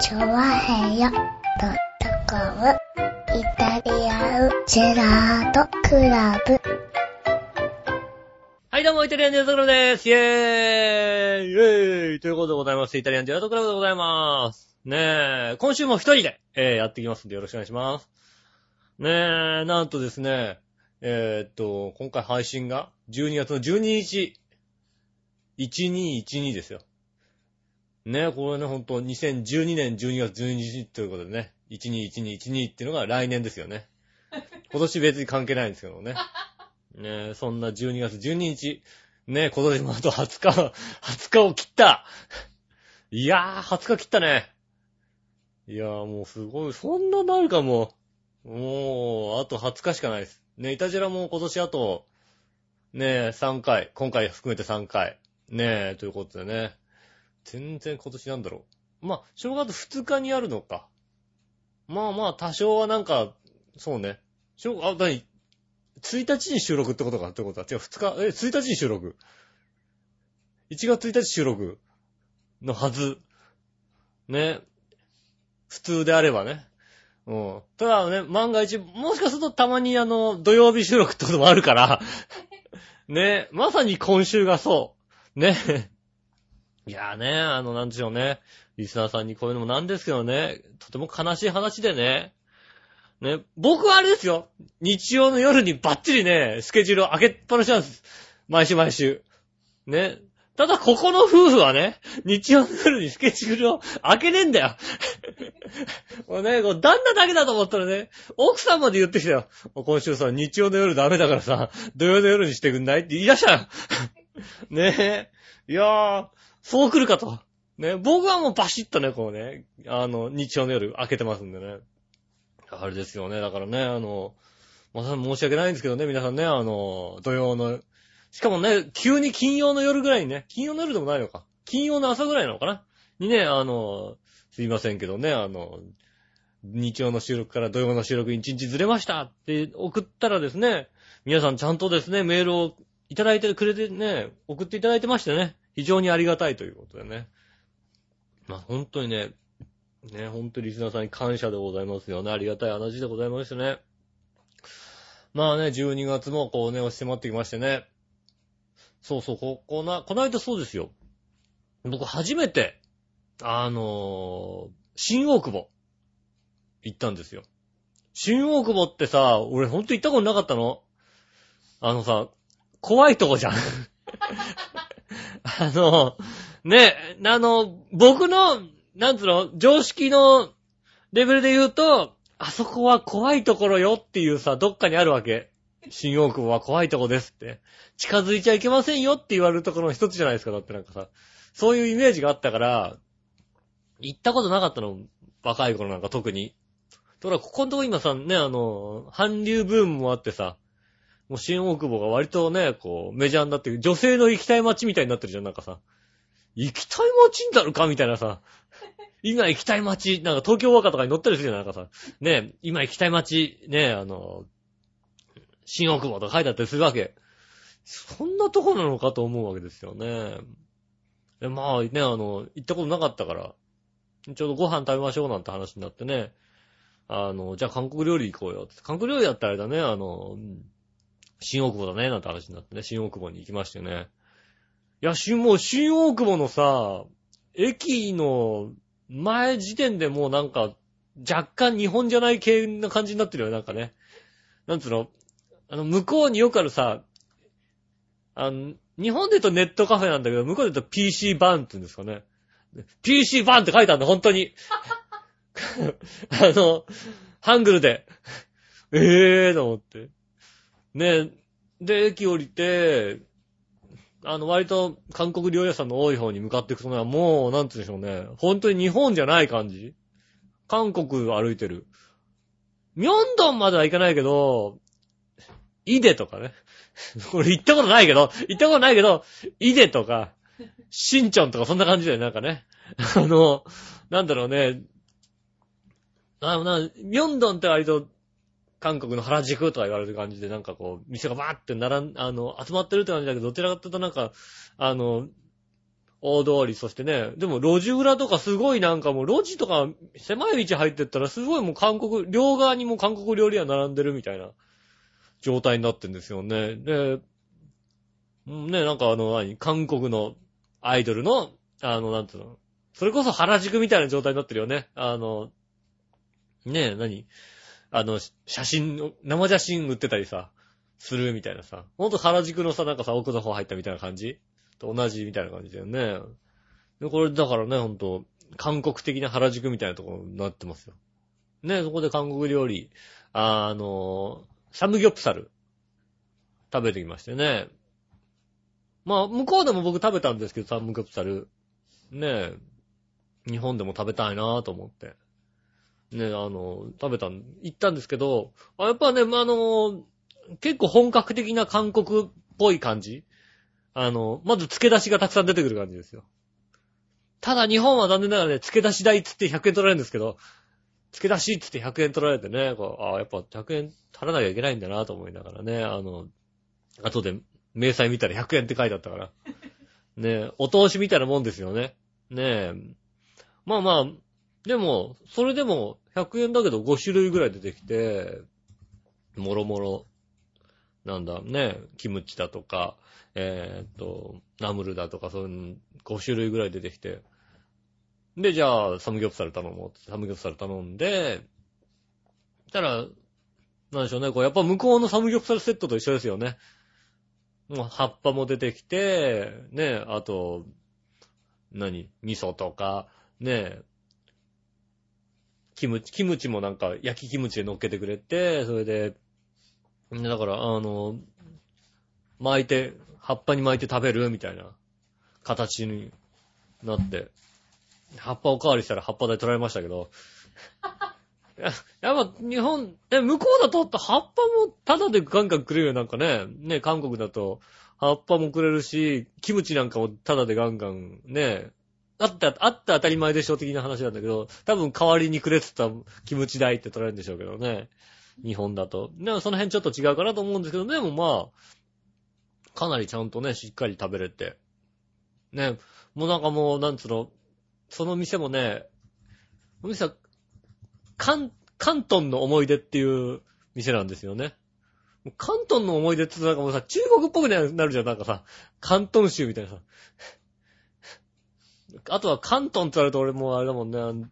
チョワヘヨドットコムイタリアンジェラートクラブ。はい、どうも、イタリアンジェラートクラブです。イェーイイェーイということでございまして、イタリアンジェラートクラブでございます。ねえ、今週も一人で、えー、やっていきますんでよろしくお願いします。ねえ、なんとですね、えー、っと、今回配信が12月の12日、1212ですよ。ねえ、これね、ほんと、2012年12月12日ということでね、121212っていうのが来年ですよね。今年別に関係ないんですけどね。ねえ、そんな12月12日。ねえ、今年もあと20日、20日を切ったいやー、20日切ったね。いやー、もうすごい、そんななるかも。もう、あと20日しかないです。ねえ、イタジェラも今年あと、ねえ、3回、今回含めて3回。ねえ、ということでね。全然今年なんだろう。まあ、正月2日にあるのか。まあまあ、多少はなんか、そうね。正あ、なに ?1 日に収録ってことか？ってこと？は。違う、2日、え、1日に収録？1月1日収録のはず。ね。普通であればね。うん。ただね、万が一、もしかするとたまにあの、土曜日収録ってこともあるから。ね。まさに今週がそう。ね。いやーね、あの、なんでしょうね。リスナーさんにこういうのもなんですけどね、とても悲しい話でね。ね、僕はあれですよ。日曜の夜にバッチリね、スケジュールを開けっぱなしなんです。毎週毎週。ね。ただ、ここの夫婦はね、日曜の夜にスケジュールを開けねえんだよ。もうね、こう旦那だけだと思ったらね、奥さんまで言ってきたよ。今週さ、日曜の夜ダメだからさ、土曜の夜にしてくんないって言い出したよ。ねえ。いやー、そう来るかと。ね、僕はもうバシッとね、こうね、あの、日曜の夜開けてますんでね。あれですよね。だからね、あの、また申し訳ないんですけどね、皆さんね、あの、土曜の、しかもね、急に金曜の夜ぐらいにね、金曜の夜でもないのか。金曜の朝ぐらいなのかなにね、あの、すいませんけどね、あの、日曜の収録から土曜の収録に1日ずれましたって送ったらですね、皆さんちゃんとですね、メールをいただいてくれてね、送っていただいてましてね、非常にありがたいということでね。まあ本当にね、ね、本当にリスナーさんに感謝でございますよね。ありがたい話でございましてね。まあね、12月もこうね、押し迫ってきましてね。そうそう、こ、こな、この間そうですよ。僕初めて、あのー新大久保、行ったんですよ。新大久保ってさ、俺ほんと行ったことなかったの？あのさ、怖いとこじゃん。あの、ね、あの、僕の、なんつうの、常識のレベルで言うと、あそこは怖いところよっていうさ、どっかにあるわけ。新大久保は怖いとこですって。近づいちゃいけませんよって言われるところの一つじゃないですか、だってなんかさ。そういうイメージがあったから、行ったことなかったの、若い頃なんか特に。ところここのとこ今さ、ね、あの、韓流ブームもあってさ、もう新大久保が割とね、こう、メジャーになってる、女性の行きたい街みたいになってるじゃん、なんかさ。行きたい街になるかみたいなさ。今行きたい街、なんか東京和歌とかに乗ったりするじゃん、なんかさ。ねえ、今行きたい街、ねえ、あの、新大久保とか書いてあったりするわけ。そんなとこなのかと思うわけですよね。でまあね、あの、行ったことなかったから、ちょうどご飯食べましょうなんて話になってね。あの、じゃあ韓国料理行こうよって。韓国料理だったらあれだね、あの、うん新大久保だね、なんて話になってね、新大久保に行きましてね。いや、新、もう新大久保のさ、駅の前時点でもうなんか、若干日本じゃない系な感じになってるよね、なんかね。なんつうの？あの、向こうによくあるさ、あの、日本で言うとネットカフェなんだけど、向こうで言うと PC バンって言うんですかね。PC バンって書いてあるんだ、本当に。あの、ハングルで。ええーと思って。ねえで、駅降りて、あの、割と韓国料理屋さんの多い方に向かっていくとね、もう、なんて言うんでしょうね。本当に日本じゃない感じ韓国歩いてる。ミョンドンまでは行かないけど、イデとかね。これ行ったことないけど、行ったことないけど、イデとか、シンチョンとかそんな感じだよ、なんかね。あの、なんだろうね。あのな、ミョンドンって割と、韓国の原宿とか言われる感じで、なんかこう、店がバーって並ん、あの、集まってるって感じだけど、どちらかというとなんか、あの、大通り、そしてね、でも路地裏とかすごいなんかもう路地とか狭い道入ってったらすごいもう韓国、両側にも韓国料理屋並んでるみたいな状態になってんですよね。で、ね、なんかあの、何、韓国のアイドルの、あの、なんつうの、それこそ原宿みたいな状態になってるよね。あの、ねえ、何？あの、写真、生写真売ってたりさ、するみたいなさ。ほんと原宿のさ、なんかさ、奥の方入ったみたいな感じ？と同じみたいな感じだよね。で、これだからね、ほんと、韓国的な原宿みたいなところになってますよ。ね、そこで韓国料理、あの、サムギョプサル、食べてきましてね。まあ、向こうでも僕食べたんですけど、サムギョプサル。ね、日本でも食べたいなぁと思って。ねえ、あの、食べたん、行ったんですけど、あやっぱね、まあ、あの、結構本格的な韓国っぽい感じあの、まず付け出しがたくさん出てくる感じですよ。ただ日本は残念ながらね、付け出し代っつって100円取られるんですけど、付け出しっつって100円取られてね、こうああ、やっぱ100円取らなきゃいけないんだなと思いながらね、あの、後で明細見たら100円って書いてあったから。ねえ、お通しみたいなもんですよね。ねえ。まあまあ、でも、それでも100円だけど5種類ぐらい出てきて、もろもろ、なんだ、ね、キムチだとか、えーっと、ナムルだとか、そういう5種類ぐらい出てきて。で、じゃあ、サムギョプサル頼もうって、サムギョプサル頼んで、たら、なんでしょうね、こう、やっぱ向こうのサムギョプサルセットと一緒ですよね。もう葉っぱも出てきて、ね、あと、何味噌とか、ね、キムチ、キムチもなんか焼きキムチで乗っけてくれて、それで、だから、あの、巻いて、葉っぱに巻いて食べるみたいな形になって、葉っぱおかわりしたら葉っぱ代取られましたけど、や やっぱ日本、え、向こうだと葉っぱもタダでガンガンくれるよ、なんかね。ね、韓国だと葉っぱもくれるし、キムチなんかもタダでガンガンね、あった、あった当たり前でしょ的な話なんだけど、多分代わりにくれてたキムチ代って取られるんでしょうけどね。日本だと。ね、その辺ちょっと違うかなと思うんですけど、でもまあ、かなりちゃんとね、しっかり食べれて。ね、もうなんかもう、なんつうの、その店もね、お店は、関、関東の思い出っていう店なんですよね。関東の思い出ってなんかもうさ、中国っぽくなるじゃん、なんかさ、関東州みたいなさ。あとは関東って言われると俺もうあれだもんね、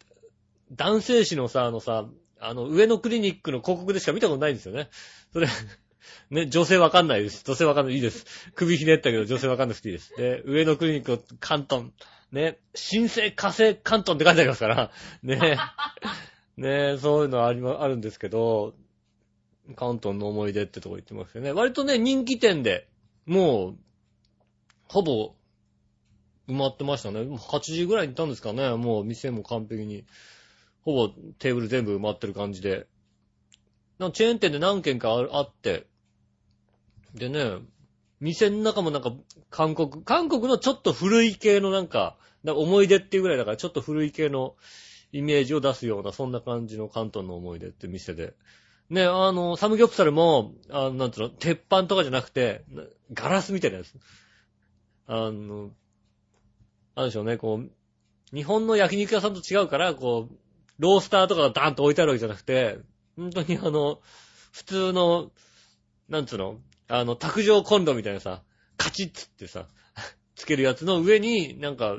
男性誌のさ、あのさ、あの、上のクリニックの広告でしか見たことないんですよね。それ、ね、女性わかんないです。女性わかんない。いいです。首ひねったけど女性わかんなくていいです。で、上のクリニックの関東、ね、新生火星関東って書いてありますから、ね、ねそういうのあ、あるんですけど、関東の思い出ってとこ行ってますよね。割とね、人気店で、もう、ほぼ、埋まってましたね。8時ぐらいに行ったんですかね。もう店も完璧に、ほぼテーブル全部埋まってる感じで。なんかチェーン店で何軒かあって、でね、店の中もなんか韓国、韓国のちょっと古い系のなんか、なんか思い出っていうぐらいだからちょっと古い系のイメージを出すような、そんな感じの関東の思い出って店で。ね、あの、サムギョプサルも、あの、なんつうの、鉄板とかじゃなくて、ガラスみたいなやつ。あの、なんでしょうね、こう、日本の焼肉屋さんと違うから、こう、ロースターとかがダーンと置いてあるわけじゃなくて、本当にあの、普通の、なんつうの、あの、卓上コンロみたいなさ、カチッつってさ、つけるやつの上に、なんか、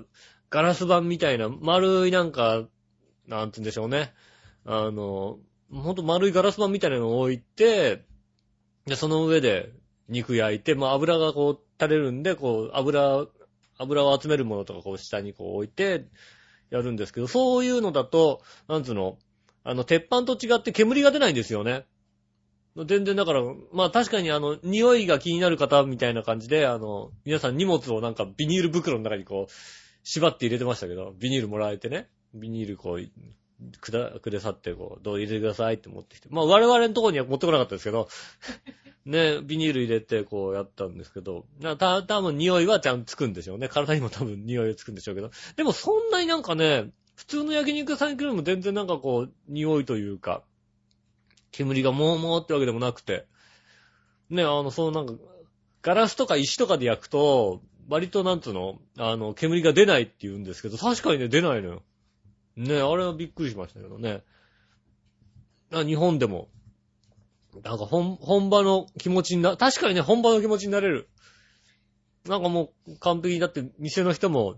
ガラス板みたいな、丸いなんか、なんつうんでしょうね。あの、ほんと丸いガラス板みたいなのを置いて、で、その上で肉焼いて、まあ油がこう垂れるんで、こう油、油を集めるものとかこう下にこう置いてやるんですけど、そういうのだと、なんつうの、あの、鉄板と違って煙が出ないんですよね。全然だから、まあ確かにあの、匂いが気になる方みたいな感じで、あの、皆さん荷物をなんかビニール袋の中にこう、縛って入れてましたけど、ビニールもらえてね、ビニールこう、くだ、くださってこう、どう入れてくださいって持ってきて。まあ我々のところには持ってこなかったですけど、ね、ビニール入れてこうやったんですけど、なた、多分匂いはちゃんとつくんでしょうね。体にも多分匂いがつくんでしょうけど。でもそんなになんかね、普通の焼肉屋さんに来るのも全然なんかこう、匂いというか、煙がもうもうってわけでもなくて。ね、あの、そのなんか、ガラスとか石とかで焼くと、割となんつうの、あの、煙が出ないって言うんですけど、確かにね、出ないのよ。ね、あれはびっくりしましたけどね。日本でも、なんか本、本場の気持ちにな、確かにね、本場の気持ちになれる。なんかもう完璧だって店の人も、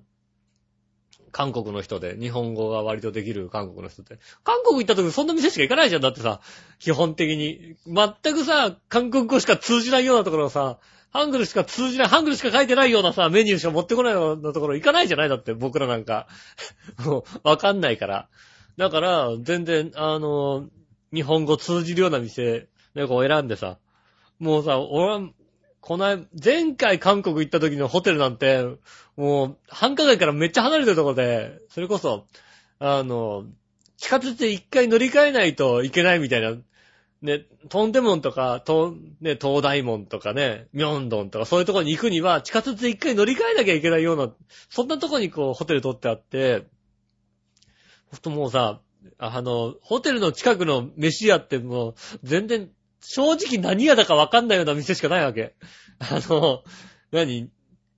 韓国の人で、日本語が割とできる韓国の人で。韓国行った時そんな店しか行かないじゃん。だってさ、基本的に。全くさ、韓国語しか通じないようなところをさ、ハングルしか通じない、ハングルしか書いてないようなさ、メニューしか持ってこないようなところ行かないじゃない？だって、僕らなんか。もう、わかんないから。だから、全然、あの、日本語通じるような店、ね、こう選んでさ、もうさ、俺は、この前前回韓国行った時のホテルなんて、もう、繁華街からめっちゃ離れてるとこで、それこそ、あの、地下鉄で一回乗り換えないといけないみたいな、ね、トンデモンとか、トンね、東大門とかね、ミョンドンとかそういうとこに行くには、地下鉄で一回乗り換えなきゃいけないような、そんなとこにこう、ホテル取ってあって、ほんともうさ、あの、ホテルの近くの飯屋ってもう、全然正直何屋だかわかんないような店しかないわけ。あの、何？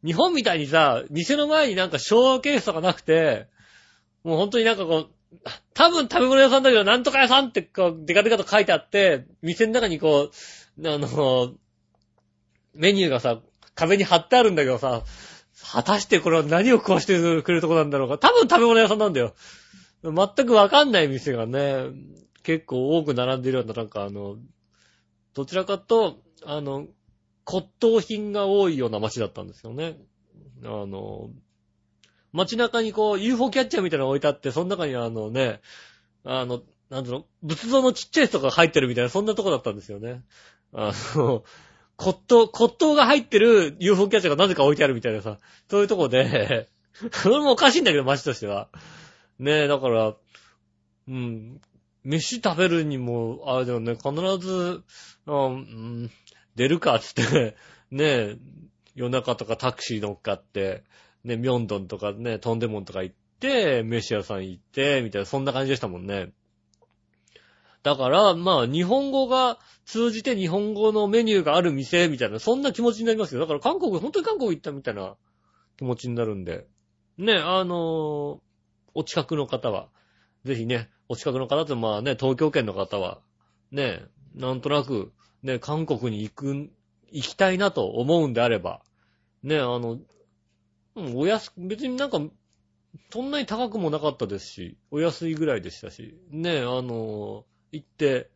日本みたいにさ、店の前になんかショーケースとかなくて、もう本当になんかこう、多分食べ物屋さんだけど、なんとか屋さんってこう、デカデカと書いてあって、店の中にこう、あの、メニューがさ、壁に貼ってあるんだけどさ、果たしてこれは何を食わしてくれるとこなんだろうか。多分食べ物屋さんなんだよ。全くわかんない店がね、結構多く並んでるような、なんかあの、どちらかと、あの、骨董品が多いような街だったんですよね。あの、街中にこう UFO キャッチャーみたいなの置いてあって、その中にあのね、あの、なんだろう、仏像のちっちゃい人が入ってるみたいな、そんなとこだったんですよね。あの、骨董、骨董が入ってる UFO キャッチャーがなぜか置いてあるみたいなさ、そういうとこで、それもおかしいんだけど、街としては。ねえ、だから、うん、飯食べるにも、あれだよね、必ず、うん、出るかつってね、夜中とかタクシー乗っかって、ね、ミョンドンとかね、トンデモンとか行って、飯屋さん行って、みたいな、そんな感じでしたもんね。だから、まあ、日本語が通じて日本語のメニューがある店、みたいな、そんな気持ちになりますよ。だから韓国、本当に韓国行ったみたいな気持ちになるんで。ね、あのー、お近くの方は、ぜひね、お近くの方ってまあね、東京圏の方は、ね、なんとなく、ね、韓国に行く、行きたいなと思うんであれば、ね、あの、うん、お安く、別になんか、そんなに高くもなかったですし、お安いぐらいでしたし、ね、あの、行って、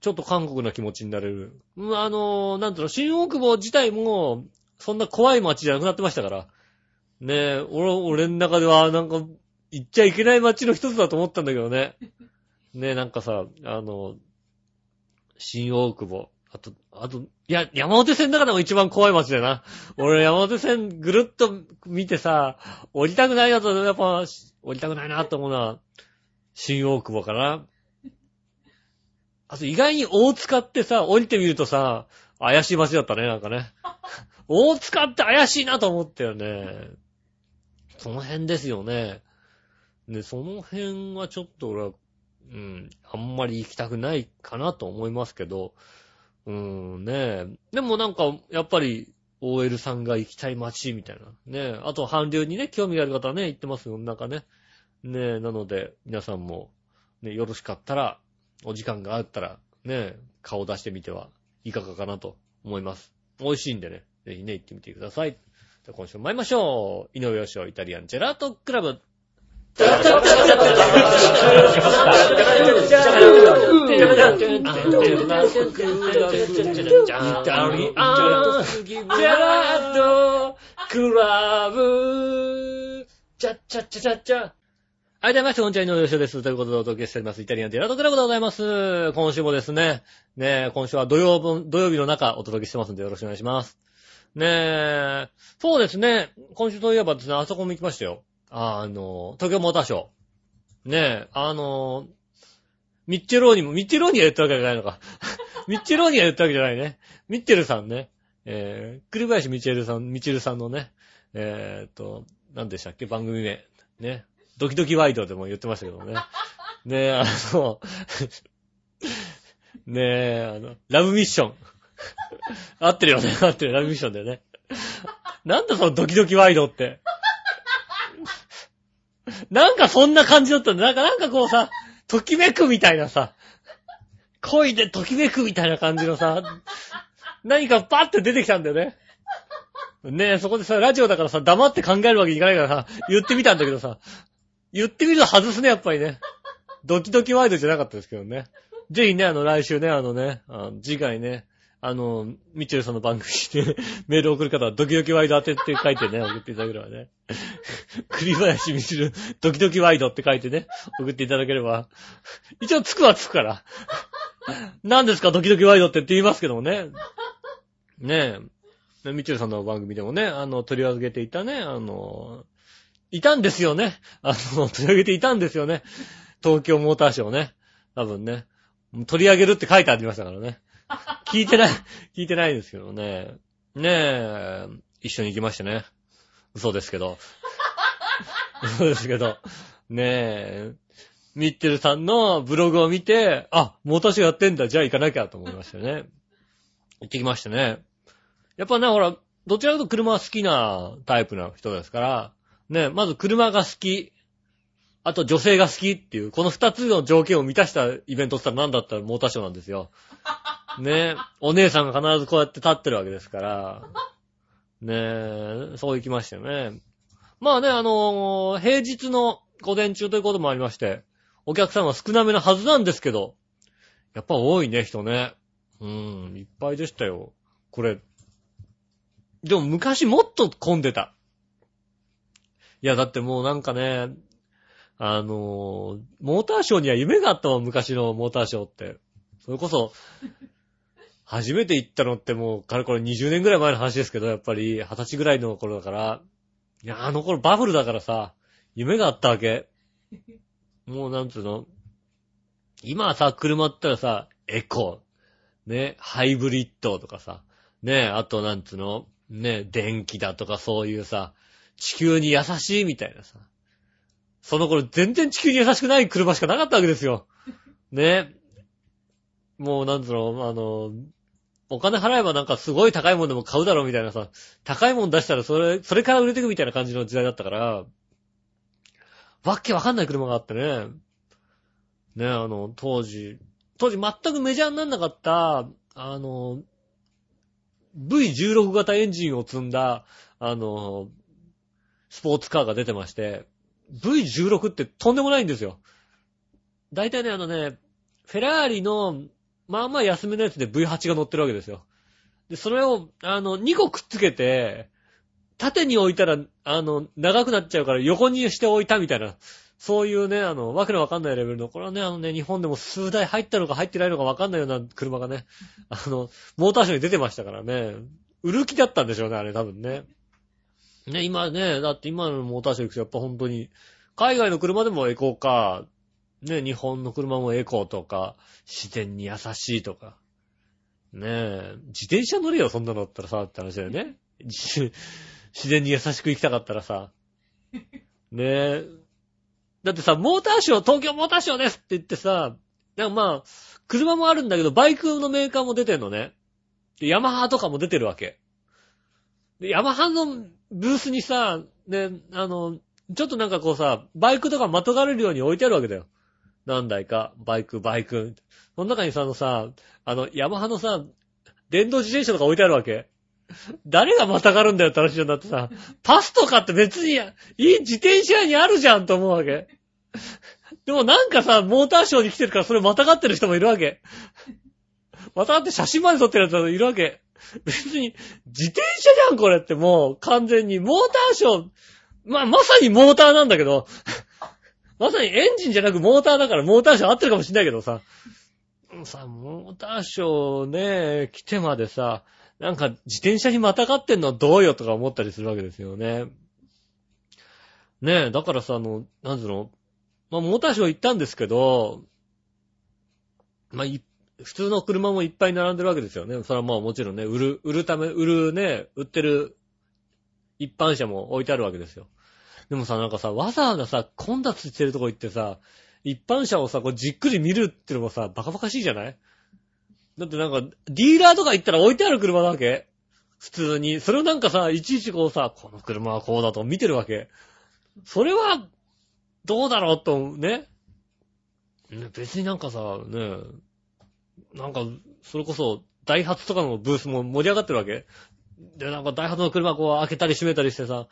ちょっと韓国な気持ちになれる。うん、あの、なんていうの、新大久保自体も、そんな怖い街じゃなくなってましたから。ね俺、俺の中では、なんか、行っちゃいけない街の一つだと思ったんだけどね。ねなんかさ、あの、新大久保。あと、あと、いや、山手線の中でも一番怖い街だよな。俺山手線ぐるっと見てさ、降りたくないなと、やっぱ、降りたくないなと思うのは、新大久保かな。あと意外に大塚ってさ、降りてみるとさ、怪しい街だったね、なんかね。大塚って怪しいなと思ったよね。その辺ですよね。で、その辺はちょっと俺は、うん、あんまり行きたくないかなと思いますけど、うーんねえでもなんか、やっぱり、OL さんが行きたい街みたいな。ねえあと、韓流にね、興味がある方はね、行ってますよ、なんかね。ねえなので、皆さんも、ね、よろしかったら、お時間があったら、ねえ顔出してみてはいかがかなと思います。美味しいんでね、ぜひね、行ってみてください。じゃ今週も参りましょう。井上義雄イタリアンジェラートクラブ。はい、どうもみなさん、こんにちは、井上翔です。ということでお届けしております。イタリアンデラートクラブでございます。今週もですね、ね今週は土曜日、土曜日の中お届けしてますんでよろしくお願いします。ねえ、そうですね、今週といえばですね、あそこも行きましたよ。あの、東京モーターショー。ねえ、あの、ミッチェローニも、ミッチェローニが言ったわけじゃないのか。ミッチェローニが言ったわけじゃないね。ミッチェルさんね。えー、栗林ミッチェルさん、ミッチェルさんのね、えー、っと、何でしたっけ番組名。ね。ドキドキワイドでも言ってましたけどね。ねえ、あの、ねえ、あの、ラブミッション。合ってるよね、合ってる。ラブミッションだよね。なんだそのドキドキワイドって。なんかそんな感じだったんだ。なんか、なんかこうさ、ときめくみたいなさ、恋でときめくみたいな感じのさ、何かパッて出てきたんだよね。ねえ、そこでさ、ラジオだからさ、黙って考えるわけにいかないからさ、言ってみたんだけどさ、言ってみると外すね、やっぱりね。ドキドキワイドじゃなかったですけどね。ぜひね、あの、来週ね、あのね、あの次回ね、あの、ミッチェルさんの番組で メール送る方はドキドキワイド当てって書いてね、送っていただければね。栗林みちるドキドキワイドって書いてね、送っていただければ。一応つくはつくから。何ですかドキドキワイドってって言いますけどもね。ねえ。ミッチェルさんの番組でもね、あの、取り上げていたね、あの、いたんですよね。あの、取り上げていたんですよね。東京モーターショーね。多分ね。取り上げるって書いてありましたからね。聞いてない、聞いてないですけどね。ねえ、一緒に行きましたね。嘘ですけど。嘘ですけど。ねえ、ミッチェルさんのブログを見て、あ、モーターショーやってんだ、じゃあ行かなきゃと思いましたね。行ってきましたね。やっぱね、ほら、どちらかというと車は好きなタイプの人ですから、ね、まず車が好き、あと女性が好きっていう、この二つの条件を満たしたイベントって言ったら何だったらモーターショーなんですよ。ねえ、お姉さんが必ずこうやって立ってるわけですから、ねえ、そう行きましたよね。まあね、あのー平日の午前中ということもありまして、お客さんは少なめのはずなんですけど、やっぱ多いね、人ね。うん、いっぱいでしたよ。これ。でも昔もっと混んでた。いや、だってもうなんかね、あのーモーターショーには夢があったもん、昔のモーターショーって。それこそ、初めて行ったのってもう、かれこれ20年ぐらい前の話ですけど、やっぱり、20歳ぐらいの頃だから、いや、あの頃バブルだからさ、夢があったわけ。もうなんつうの、今さ、車ってたらさ、エコ、ね、ハイブリッドとかさ、ね、あとなんつうの、ね、電気だとかそういうさ、地球に優しいみたいなさ。その頃全然地球に優しくない車しかなかったわけですよ。ね。もうなんつうの、あの、お金払えばなんかすごい高いもんでも買うだろうみたいなさ、高いもん出したらそれ、それから売れていくみたいな感じの時代だったから、わっけわかんない車があってね。ね、あの、当時、当時全くメジャーになんなかった、あの、V16 型エンジンを積んだ、あの、スポーツカーが出てまして、V16 ってとんでもないんですよ。大体ね、あのね、フェラーリの、まあまあ安めのやつで V8 が乗ってるわけですよ。で、それを、あの、2個くっつけて、縦に置いたら、あの、長くなっちゃうから横にして置いたみたいな、そういうね、あの、わけのわかんないレベルの、これはね、あのね、日本でも数台入ったのか入ってないのかわかんないような車がね、あの、モーターショーに出てましたからね、売る気だったんでしょうね、あれ多分ね。ね、今ね、だって今のモーターショー行くとやっぱ本当に、海外の車でもエコーカー、ね、日本の車もエコーとか、自然に優しいとか。ねえ、自転車乗れよ、そんなのったらさ、って話だよね。自然に優しく生きたかったらさ。ねえ。だってさ、モーターショー、東京モーターショーですって言ってさ、なんかまあ、車もあるんだけど、バイクのメーカーも出てんのね。で、ヤマハとかも出てるわけ。で、ヤマハのブースにさ、ね、あの、ちょっとなんかこうさ、バイクとかまとがれるように置いてあるわけだよ。何台か、バイク、バイク。その中にさ、あのさ、あの、ヤマハのさ、電動自転車とか置いてあるわけ。誰がまたがるんだよって話になってさ、パスとかって別に、いい自転車屋にあるじゃんと思うわけ。でもなんかさ、モーターショーに来てるからそれまたがってる人もいるわけ。またがって写真まで撮ってるやつがいるわけ。別に、自転車じゃんこれってもう完全に、モーターショー、ま、まさにモーターなんだけど、まさにエンジンじゃなくモーターだからモーターショー合ってるかもしんないけどさ、さ、モーターショーね、来てまでさ、なんか自転車にまたがってんのはどうよとか思ったりするわけですよね。ねえ、だからさ、あの、なんつうの、まあ、モーターショー行ったんですけど、まあ、普通の車もいっぱい並んでるわけですよね。それはまあもちろんね、売る、売るため、売るね、売ってる一般車も置いてあるわけですよ。でもさ、なんかさ、わざわざさ、混雑してるとこ行ってさ、一般車をさ、こうじっくり見るってのもさ、バカバカしいじゃない？だってなんか、ディーラーとか行ったら置いてある車なわけ？普通に。それをなんかさ、いちいちこうさ、この車はこうだと見てるわけ？それは、どうだろうと、ね？ね別になんかさ、ね、なんか、それこそ、ダイハツとかのブースも盛り上がってるわけ？で、なんかダイハツの車こう開けたり閉めたりしてさ、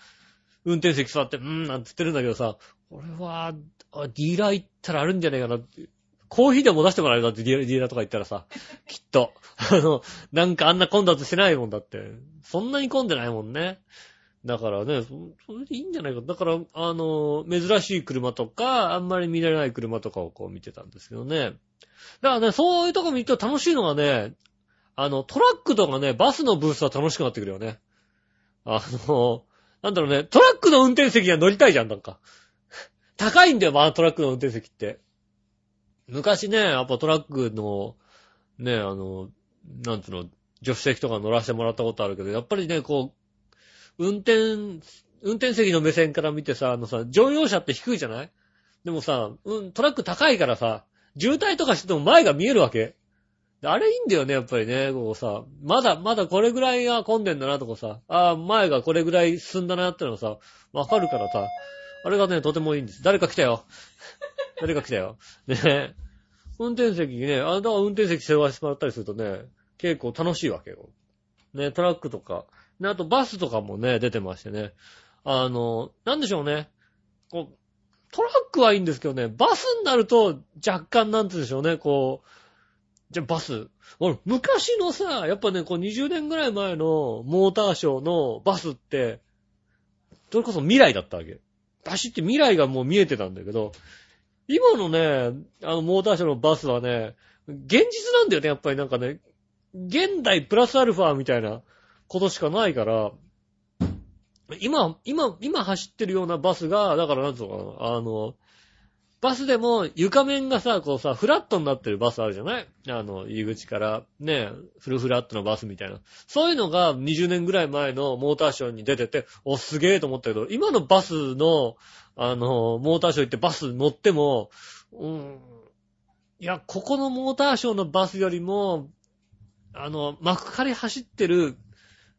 運転席座って、うーん、なんて言ってるんだけどさ、俺は、ディーラー行ったらあるんじゃないかなって。コーヒーでも出してもらえるだってディーラーとか行ったらさ、きっと。あの、なんかあんな混雑してないもんだって。そんなに混んでないもんね。だからね、それでいいんじゃないか。だから、あの、珍しい車とか、あんまり見られない車とかをこう見てたんですけどね。だからね、そういうとこ見ると楽しいのがね、あの、トラックとかね、バスのブースは楽しくなってくるよね。あの、なんだろうね、トラックの運転席には乗りたいじゃん、なんか。高いんだよ、まあ、トラックの運転席って。昔ね、やっぱトラックの、ね、あの、なんつうの、助手席とか乗らせてもらったことあるけど、やっぱりね、こう、運転、運転席の目線から見てさ、あのさ、乗用車って低いじゃない？でもさ、うん、トラック高いからさ、渋滞とかしてても前が見えるわけ。あれいいんだよね、やっぱりね。こうさ、まだ、まだこれぐらいが混んでんだなとかさ、ああ、前がこれぐらい進んだなってのがさ、わかるからさ、あれがね、とてもいいんです。誰か来たよ。誰か来たよ。ね運転席ね、あだから運転席世話してもらったりするとね、結構楽しいわけよ。ね、トラックとか。ね、あとバスとかもね、出てましてね。あの、なんでしょうね。こう、トラックはいいんですけどね、バスになると若干なんて言うんでしょうね、こう、じゃバス。俺、昔のさ、やっぱね、こう20年ぐらい前のモーターショーのバスって、それこそ未来だったわけ。走って未来がもう見えてたんだけど、今のね、あのモーターショーのバスはね、現実なんだよね、やっぱりなんかね、現代プラスアルファみたいなことしかないから、今、今、今走ってるようなバスが、だからなんつうのかな、あの、バスでも床面がさ、こうさ、フラットになってるバスあるじゃない？あの、入り口から、ね、フルフラットのバスみたいな。そういうのが20年ぐらい前のモーターショーに出てて、お、すげえと思ったけど、今のバスの、あの、モーターショー行ってバス乗っても、うん、いや、ここのモーターショーのバスよりも、あの、幕張走ってる、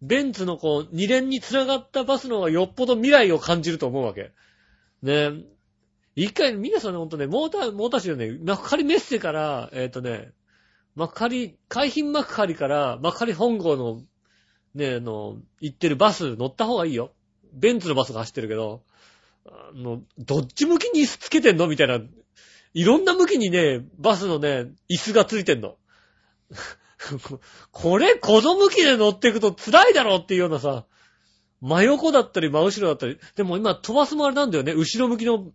ベンツのこう、二連に繋がったバスの方がよっぽど未来を感じると思うわけ。ね一回、皆さんね、ほんとね、モーター、モーターショーね、幕張メッセから、えっ、とね、幕張、海浜幕張から幕張本郷の、ね、あの、行ってるバス乗った方がいいよ。ベンツのバスが走ってるけど、あの、どっち向きに椅子つけてんの？みたいな、いろんな向きにね、バスのね、椅子がついてんの。これ、この向きで乗っていくと辛いだろっていうようなさ、真横だったり真後ろだったり、でも今飛ばすもあれなんだよね、後ろ向きの、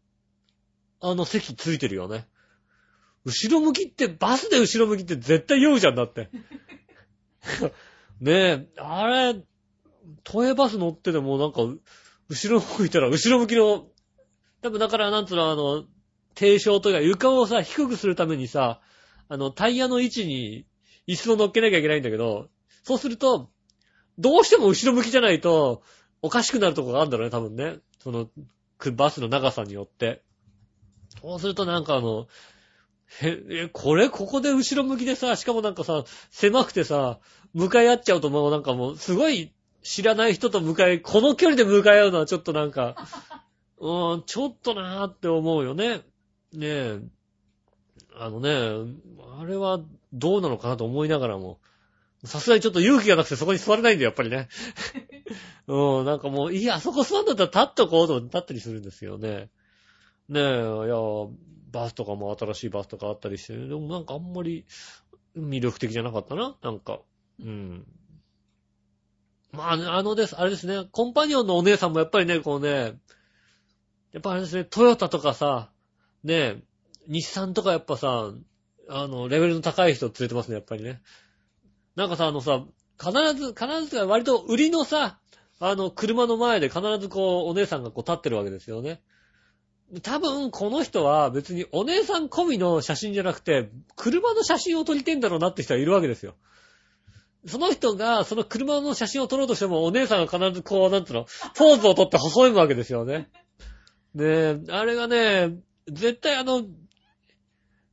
あの席ついてるよね。後ろ向きって、バスで後ろ向きって絶対酔うじゃんだって。ねえ、あれ、都営バス乗っててもなんか、後ろ向いたら後ろ向きの、多分だからなんつうの、あの、低床というか床をさ、低くするためにさ、あの、タイヤの位置に椅子を乗っけなきゃいけないんだけど、そうすると、どうしても後ろ向きじゃないと、おかしくなるとこがあるんだろうね、多分ね。その、バスの長さによって。そうするとなんかあの、へ、え、これ、ここで後ろ向きでさ、しかもなんかさ、狭くてさ、向かい合っちゃうともうなんかもう、すごい知らない人と向かい、この距離で向かい合うのはちょっとなんか、うーん、ちょっとなーって思うよね。ねえ。あのね、あれはどうなのかなと思いながらも、さすがにちょっと勇気がなくてそこに座れないんだよ、やっぱりね。うん、なんかもう、いや、あそこ座んだったら立っとこうと立ったりするんですよね。ねえ、いや、バスとかも新しいバスとかあったりして、でもなんかあんまり魅力的じゃなかったな、なんか。うん。まあね、あのです、あれですね、コンパニオンのお姉さんもやっぱりね、こうね、やっぱあれですね、トヨタとかさ、ねえ、日産とかやっぱさ、あの、レベルの高い人連れてますね、やっぱりね。なんかさ、あのさ、必ず、必ず割と売りのさ、あの、車の前で必ずこう、お姉さんがこう立ってるわけですよね。多分、この人は別にお姉さん込みの写真じゃなくて、車の写真を撮りてんだろうなって人はいるわけですよ。その人が、その車の写真を撮ろうとしても、お姉さんが必ずこう、なんつうの、ポーズを撮って細いわけですよね。ねえ、あれがね、絶対あの、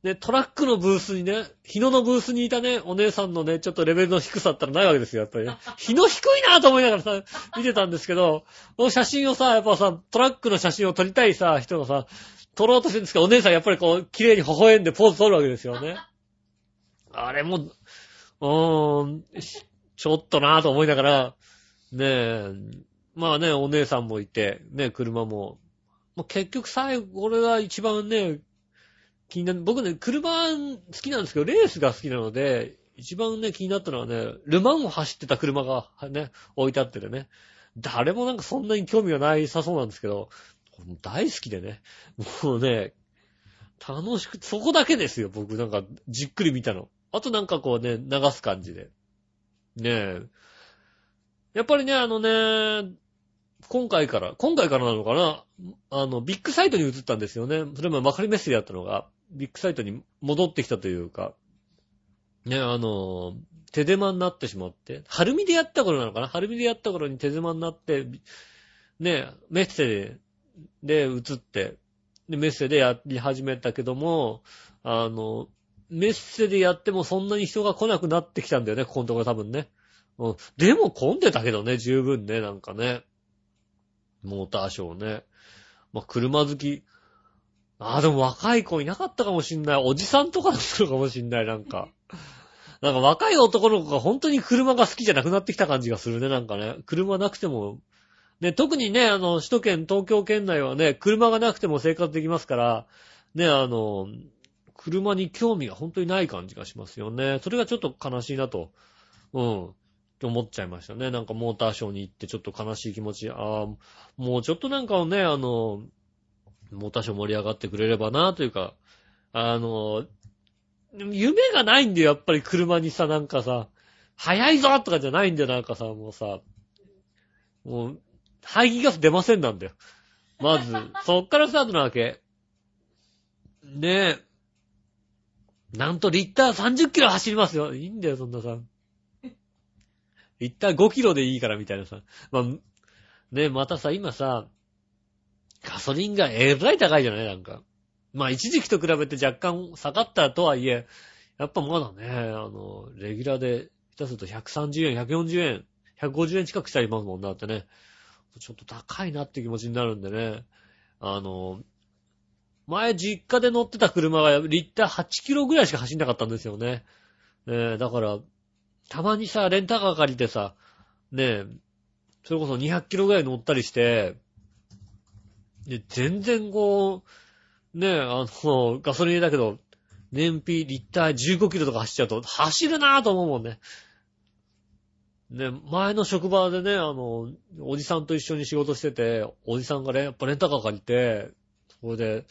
ね、トラックのブースにね、日野のブースにいたね、お姉さんのね、ちょっとレベルの低さったらないわけですよ、やっぱりね。日野低いなと思いながらさ、見てたんですけど、この写真をさ、やっぱさ、トラックの写真を撮りたいさ、人がさ、撮ろうとしてるんですけど、お姉さんやっぱりこう、綺麗に微笑んでポーズ撮るわけですよね。あれも、うーん、ちょっとなぁと思いながら、ねえ、まあね、お姉さんもいて、ね、車も。もう結局最後、俺が一番ね、気になる、僕ね、車好きなんですけど、レースが好きなので、一番ね、気になったのはね、ルマンを走ってた車がね、置いてあってね、誰もなんかそんなに興味がないさそうなんですけど、大好きでね、もうね、楽しく、そこだけですよ、僕なんかじっくり見たの。あとなんかこうね、流す感じで。ねえ。やっぱりね、あのね、今回から、今回からなのかなあの、ビッグサイトに移ったんですよね。それもマカリメッセでやったのが、ビッグサイトに戻ってきたというか、ね、あの、手手間になってしまって、春見でやった頃なのかな？春見でやった頃に手手間になって、ね、メッセで、で移って、で、メッセでやり始めたけども、あの、メッセでやってもそんなに人が来なくなってきたんだよね、ここのところ多分ね。うん。でも混んでたけどね、十分ね、なんかね。モーターショーね。まあ、車好き。ああ、でも若い子いなかったかもしんない。おじさんとかだったのかもしんない、なんか。なんか若い男の子が本当に車が好きじゃなくなってきた感じがするね、なんかね。車なくても。ね、特にね、あの、首都圏、東京圏内はね、車がなくても生活できますから、ね、あの、車に興味が本当にない感じがしますよね。それがちょっと悲しいなと。うん。って思っちゃいましたね。なんかモーターショーに行ってちょっと悲しい気持ち。ああ、もうちょっとなんかね、あの、モーターショー盛り上がってくれればなというか、あの、夢がないんだよ、やっぱり車にさ、なんかさ、早いぞとかじゃないんだよ、なんかさ、もうさ、もう、排気ガス出ませんなんだよ。まず、そっからスタートなわけ。ねえ。なんとリッター30キロ走りますよ。いいんだよ、そんなさ。リッター5キロでいいからみたいなさ。まあ、ね、またさ、今さ、ガソリンがえらい高いじゃないなんか。まあ、一時期と比べて若干下がったとはいえ、やっぱまだね、あの、レギュラーで、下手すると130円、140円、150円近くしたりますもんだってね。ちょっと高いなって気持ちになるんでね。あの、前実家で乗ってた車がリッター8キロぐらいしか走んなかったんですよね。ねえ、だから、たまにさ、レンタカー借りてさ、ねえ、それこそ200キロぐらい乗ったりして、で、全然こう、ねえ、あの、ガソリンだけど、燃費リッター15キロとか走っちゃうと、走るなぁと思うもんね。ね、前の職場でね、あの、おじさんと一緒に仕事してて、おじさんがね、やっぱレンタカー借りて、それで、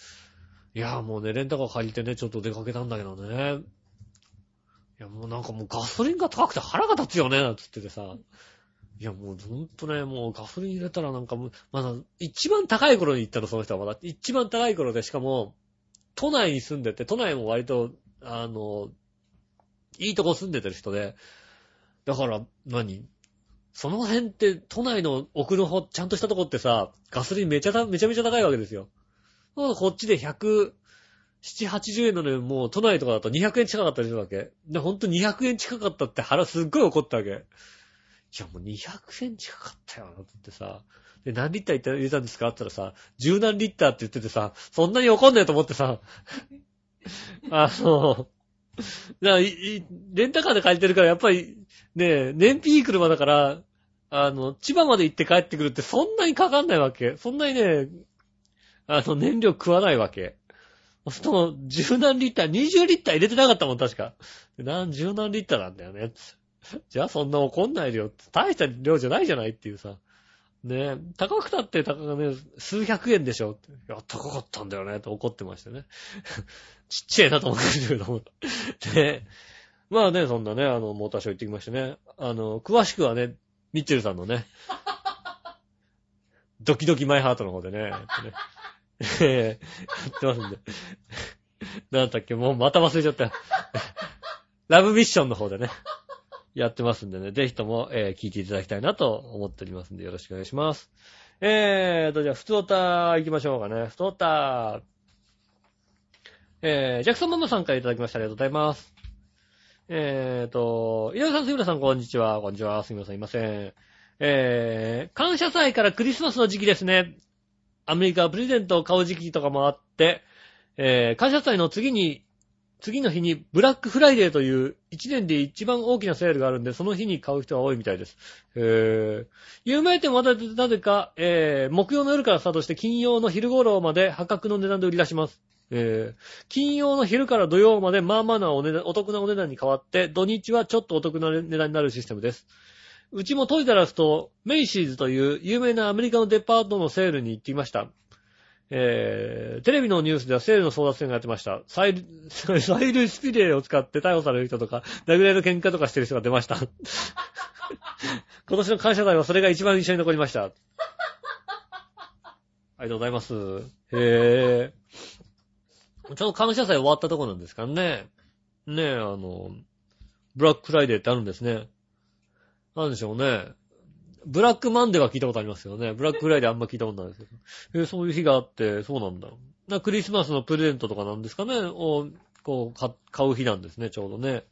いや、もうね、レンタカー借りてね、ちょっと出かけたんだけどね。いや、もうなんかもうガソリンが高くて腹が立つよね、つっててさ。いや、もうほんとね、もうガソリン入れたらなんかもう、まだ一番高い頃に行ったの、その人はまだ。一番高い頃で、しかも、都内に住んでて、都内も割と、あの、いいとこ住んでてる人で、だから何、その辺って、都内の奥の方、ちゃんとしたとこってさ、ガソリンめちゃめちゃめちゃ高いわけですよ。こっちで100、7、80円のね、もう都内とかだと200円近かったりするわけ。で、ほんと200円近かったって腹すっごい怒ったわけ。いや、もう200円近かったよな、ってさ。で、何リッター入れたんですか？って言ったらさ、十何リッターって言っててさ、そんなに怒んねえと思ってさ、あの、だレンタカーで借りてるから、やっぱり、ね、燃費いい車だから、あの、千葉まで行って帰ってくるってそんなにかかんないわけ。そんなにね、あの、燃料食わないわけ。その、十何リッター、二十リッター入れてなかったもん、確か。何、十何リッターなんだよね。じゃあそんな怒んないでよ。大した量じゃないじゃないっていうさ。ねえ高くたって高がね、数百円でしょ。いや、高かったんだよね、と怒ってましたね。ちっちゃいなと思ってるけど。で、まあね、そんなね、あの、モーターショー行ってきましてね。あの、詳しくはね、ミッチェルさんのね、ドキドキマイハートの方でね、ねええ、やってますんで。なんだっけ、もうまた忘れちゃった。ラブミッションの方でね、やってますんでね、ぜひとも、えー、聞いていただきたいなと思っておりますんで、よろしくお願いします。えーと、じゃあ、ふつおた行きましょうかね。ふつおた。えー、ジャクソンママさんからいただきました。ありがとうございます。えーと、井上さん、杉村さん、こんにちは。こんにちは。すみません、いません。えー、感謝祭からクリスマスの時期ですね。アメリカはプレゼントを買う時期とかもあって、えー、感謝祭の次に、次の日にブラックフライデーという一年で一番大きなセールがあるんで、その日に買う人が多いみたいです。えー、有名店はなぜなぜか、えー、木曜の夜からスタートして金曜の昼頃まで破格の値段で売り出します。えー、金曜の昼から土曜までまあまあなお値段、お得なお値段に変わって、土日はちょっとお得な値段になるシステムです。うちもトイザラスとメイシーズという有名なアメリカのデパートのセールに行ってきました。えー、テレビのニュースではセールの争奪戦がやってました。サイル、サイルスピレーを使って逮捕される人とか、殴られる喧嘩とかしてる人が出ました。今年の感謝祭はそれが一番印象に残りました。ありがとうございます。へー。ちょうど感謝祭終わったとこなんですからね。ねえ、あの、ブラックフライデーってあるんですね。なんでしょうね。ブラックマンデーは聞いたことありますけどね。ブラックフライデーあんま聞いたことないですけど。えそういう日があって、そうなんだ。なクリスマスのプレゼントとかなんですかね？を、こう、買う日なんですね、ちょうどね。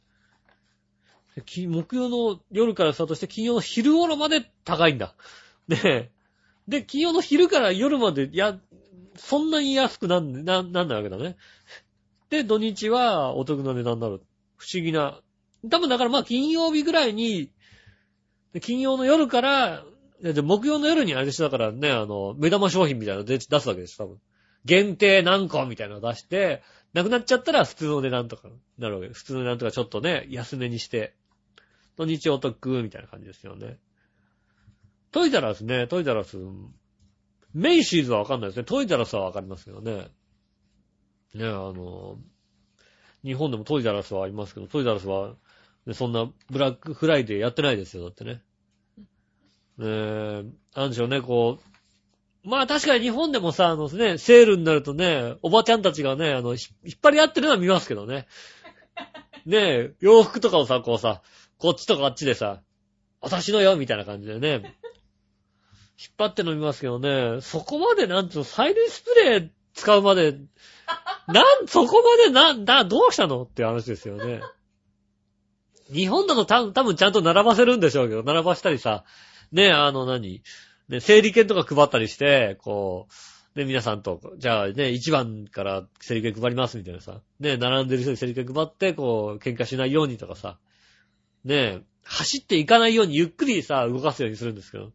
木曜の夜からスタートして金曜の昼頃まで高いんだ。で、で、金曜の昼から夜まで、や、そんなに安くなん、な、なんないわけだね。で、土日はお得な値段になる。不思議な。多分だからまあ金曜日ぐらいに、で金曜の夜から、で木曜の夜にあれでしょ、だからね、あの、目玉商品みたいなの出すわけです、多分。限定何個みたいなの出して、なくなっちゃったら普通の値段とかなるわけです。普通の値段とかちょっとね、安めにして、土日お得みたいな感じですよね。トイザラスね、トイザラス、メイシーズはわかんないですね。トイザラスはわかりますけどね。ね、あの、日本でもトイザラスはありますけど、トイザラスは、ねそんなブラックフライデーやってないですよ、だってね。ねえ、なんでしょうね、こう。まあ確かに日本でもさ、あのね、セールになるとね、おばちゃんたちがね、あの、ひ引っ張り合ってるのは見ますけどね。ねえ、洋服とかをさ、こうさ、こっちとかあっちでさ、私のよ、みたいな感じでね。引っ張ってるの見ますけどね、そこまでなんつうの、催涙スプレー使うまで、なん、そこまでなんだ、どうしたのっていう話ですよね。日本だとた多分ちゃんと並ばせるんでしょうけど、並ばしたりさ、ね、あの何、ね、整理券とか配ったりして、こう、ね、皆さんと、じゃあね、1番から整理券配りますみたいなさ、ね、並んでる人に整理券配って、こう、喧嘩しないようにとかさ、ね、走っていかないようにゆっくりさ、動かすようにするんですけど、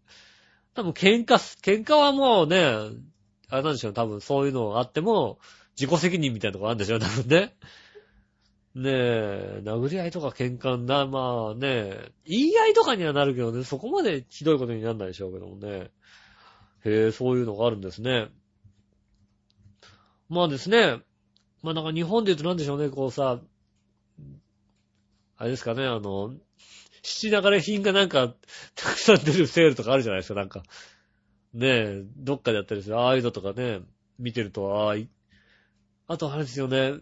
多分喧嘩す、喧嘩はもうね、あれなんでしょう、多分そういうのがあっても、自己責任みたいなとこあるんでしょう、多分ね。ねえ、殴り合いとか喧嘩な、まあねえ、言い合いとかにはなるけどね、そこまでひどいことにならないでしょうけどもね。へえ、そういうのがあるんですね。まあですね、まあなんか日本で言うとなんでしょうね、こうさ、あれですかね、あの、七流れ品がなんか、たくさん出るセールとかあるじゃないですか、なんか。ねえ、どっかでやったりする。ああいうのとかね、見てると、ああ、あとあれですよね、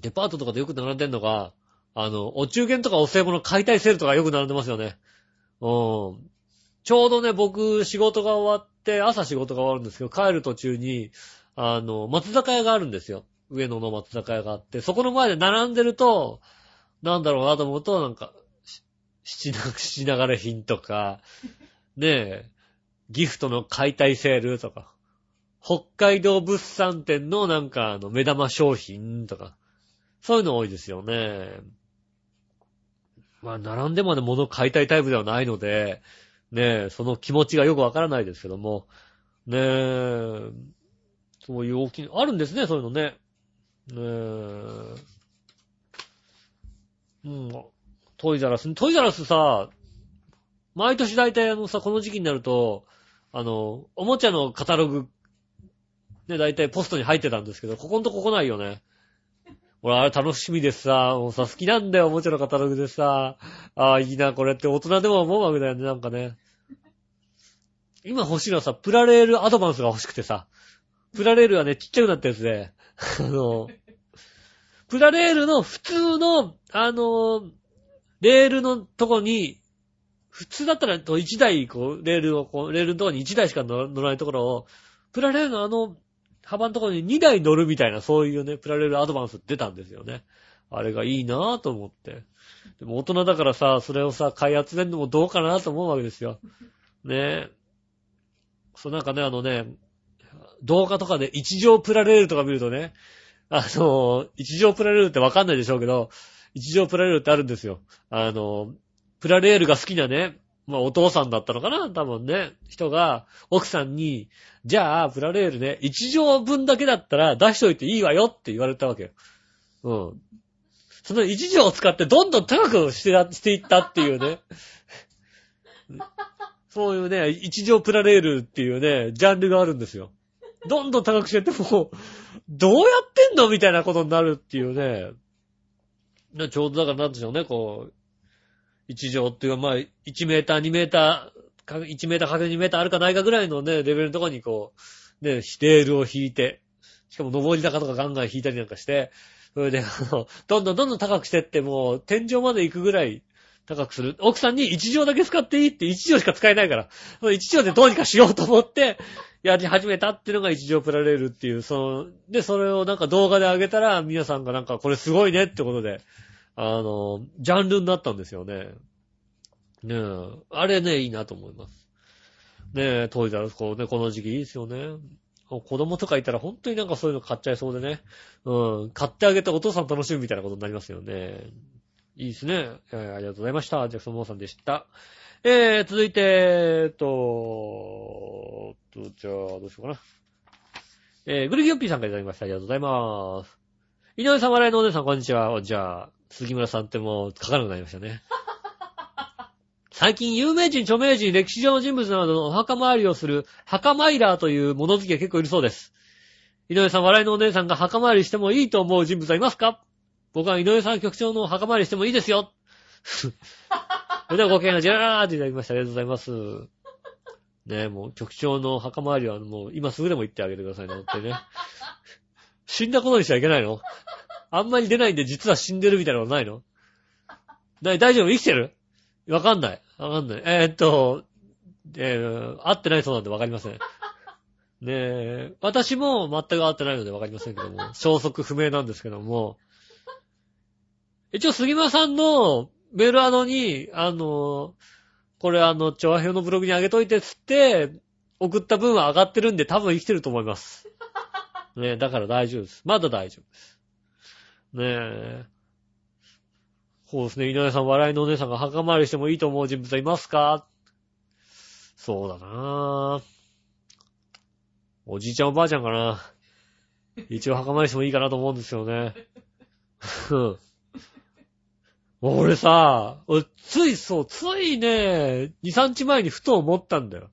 デパートとかでよく並んでんのが、あの、お中元とかお歳暮の解体セールとかよく並んでますよね。うん。ちょうどね、僕、仕事が終わって、朝仕事が終わるんですけど、帰る途中に、あの、松坂屋があるんですよ。上野の松坂屋があって、そこの前で並んでると、なんだろうなと思うと、なんか、七流七流れ品とか、ねえ、ギフトの解体セールとか、北海道物産展のなんかあの目玉商品とか、そういうの多いですよね。まあ、並んでまで物を買いたいタイプではないので、ねえ、その気持ちがよくわからないですけども、ねえ、そういう大きい、あるんですね、そういうのね。ねえ。うん、トイザラス、トイザラスさ、毎年大体あのさ、この時期になると、あの、おもちゃのカタログ、ね、大体ポストに入ってたんですけど、ここんとこ来ないよね。俺、あれ楽しみでさ、もうさ、好きなんだよ、おもちゃのカタログでさ。ああ、いいな、これって大人でも思うわけだよね、なんかね。今欲しいのはさ、プラレールアドバンスが欲しくてさ。プラレールはね、ちっちゃくなったやつで、あの、プラレールの普通の、あの、レールのとこに、普通だったら1台、こう、レールを、こう、レールのとこに1台しか乗ら乗らないところを、プラレールのあの、幅のところに2台乗るみたいな、そういうね、プラレールアドバンス出たんですよね。あれがいいなぁと思って。でも大人だからさ、それをさ、買い集めるのもどうかなと思うわけですよ。ねえ。そうなんかね、あのね、動画とかで一乗プラレールとか見るとね、あの、一乗プラレールってわかんないでしょうけど、一乗プラレールってあるんですよ。あの、プラレールが好きなね、まあお父さんだったのかな？多分ね、人が奥さんに、じゃあ、プラレールね、一乗分だけだったら出しといていいわよって言われたわけよ。うん。その一乗を使ってどんどん高くしてしていったっていうね。そういうね、一乗プラレールっていうね、ジャンルがあるんですよ。どんどん高くしてってもう、どうやってんの？みたいなことになるっていう。ねちょうどだからなんでしょうね、こう、一乗っていうか、まあ、1メーター、2メーター、か1メーターかける2メーターあるかないかぐらいのね、レベルのとこにこう、ね、レールを引いて、しかも上り坂とかガンガン引いたりなんかして、それで、あの、どんどんどんどん高くしてって、もう、天井まで行くぐらい高くする。奥さんに一乗だけ使っていいって一乗しか使えないから、その一乗でどうにかしようと思って、やり始めたっていうのが一乗プラレールっていう、その、で、それをなんか動画で上げたら、皆さんがなんかこれすごいねってことで、あの、ジャンルになったんですよね。ねえ、あれね、いいなと思います。ねえ、トイザらスこうね、この時期いいですよね。子供とかいたら本当になんかそういうの買っちゃいそうでね。うん。買ってあげてお父さん楽しむみたいなことになりますよね。いいですね。えーありがとうございました。ジャクソンモーさんでした。えー、続いて、えっと、と、じゃあ、どうしようかな。えー、グリギョッピーさんからいただきました。ありがとうございます。井上さん、笑いのお姉さん、こんにちは。じゃあ、杉村さんってもう書かなくなりましたね。最近、有名人、著名人、歴史上の人物などのお墓参りをする、墓参ラーという物好きが結構いるそうです。井上さん、笑いのお姉さんが墓参りしてもいいと思う人物はいますか？僕は井上さん局長の墓参りしてもいいですよ。それではご機嫌がジェラーっていただきました。ありがとうございます。ねえ、もう局長の墓参りはもう今すぐでも行ってあげてくださいね、ってね。死んだことにしちゃいけないのあんまり出ないんで実は死んでるみたいなことないの？大丈夫？生きてる？わかんない。わかんない。えーっと、えー、会ってないそうなんでわかりません。ねえ、私も全く会ってないのでわかりませんけども、消息不明なんですけども、一応杉村さんのメールアドに、あの、これあの、調和表のブログに上げといてっつって、送った分は上がってるんで多分生きてると思います。ねえ、だから大丈夫です。まだ大丈夫です。ねえ。そうですね、井上さん、笑いのお姉さんが墓参りしてもいいと思う人物はいますか？そうだなぁ。おじいちゃんおばあちゃんかな。一応墓参りしてもいいかなと思うんですよね。俺さ、俺ついそう、ついね、2、3日前にふと思ったんだよ。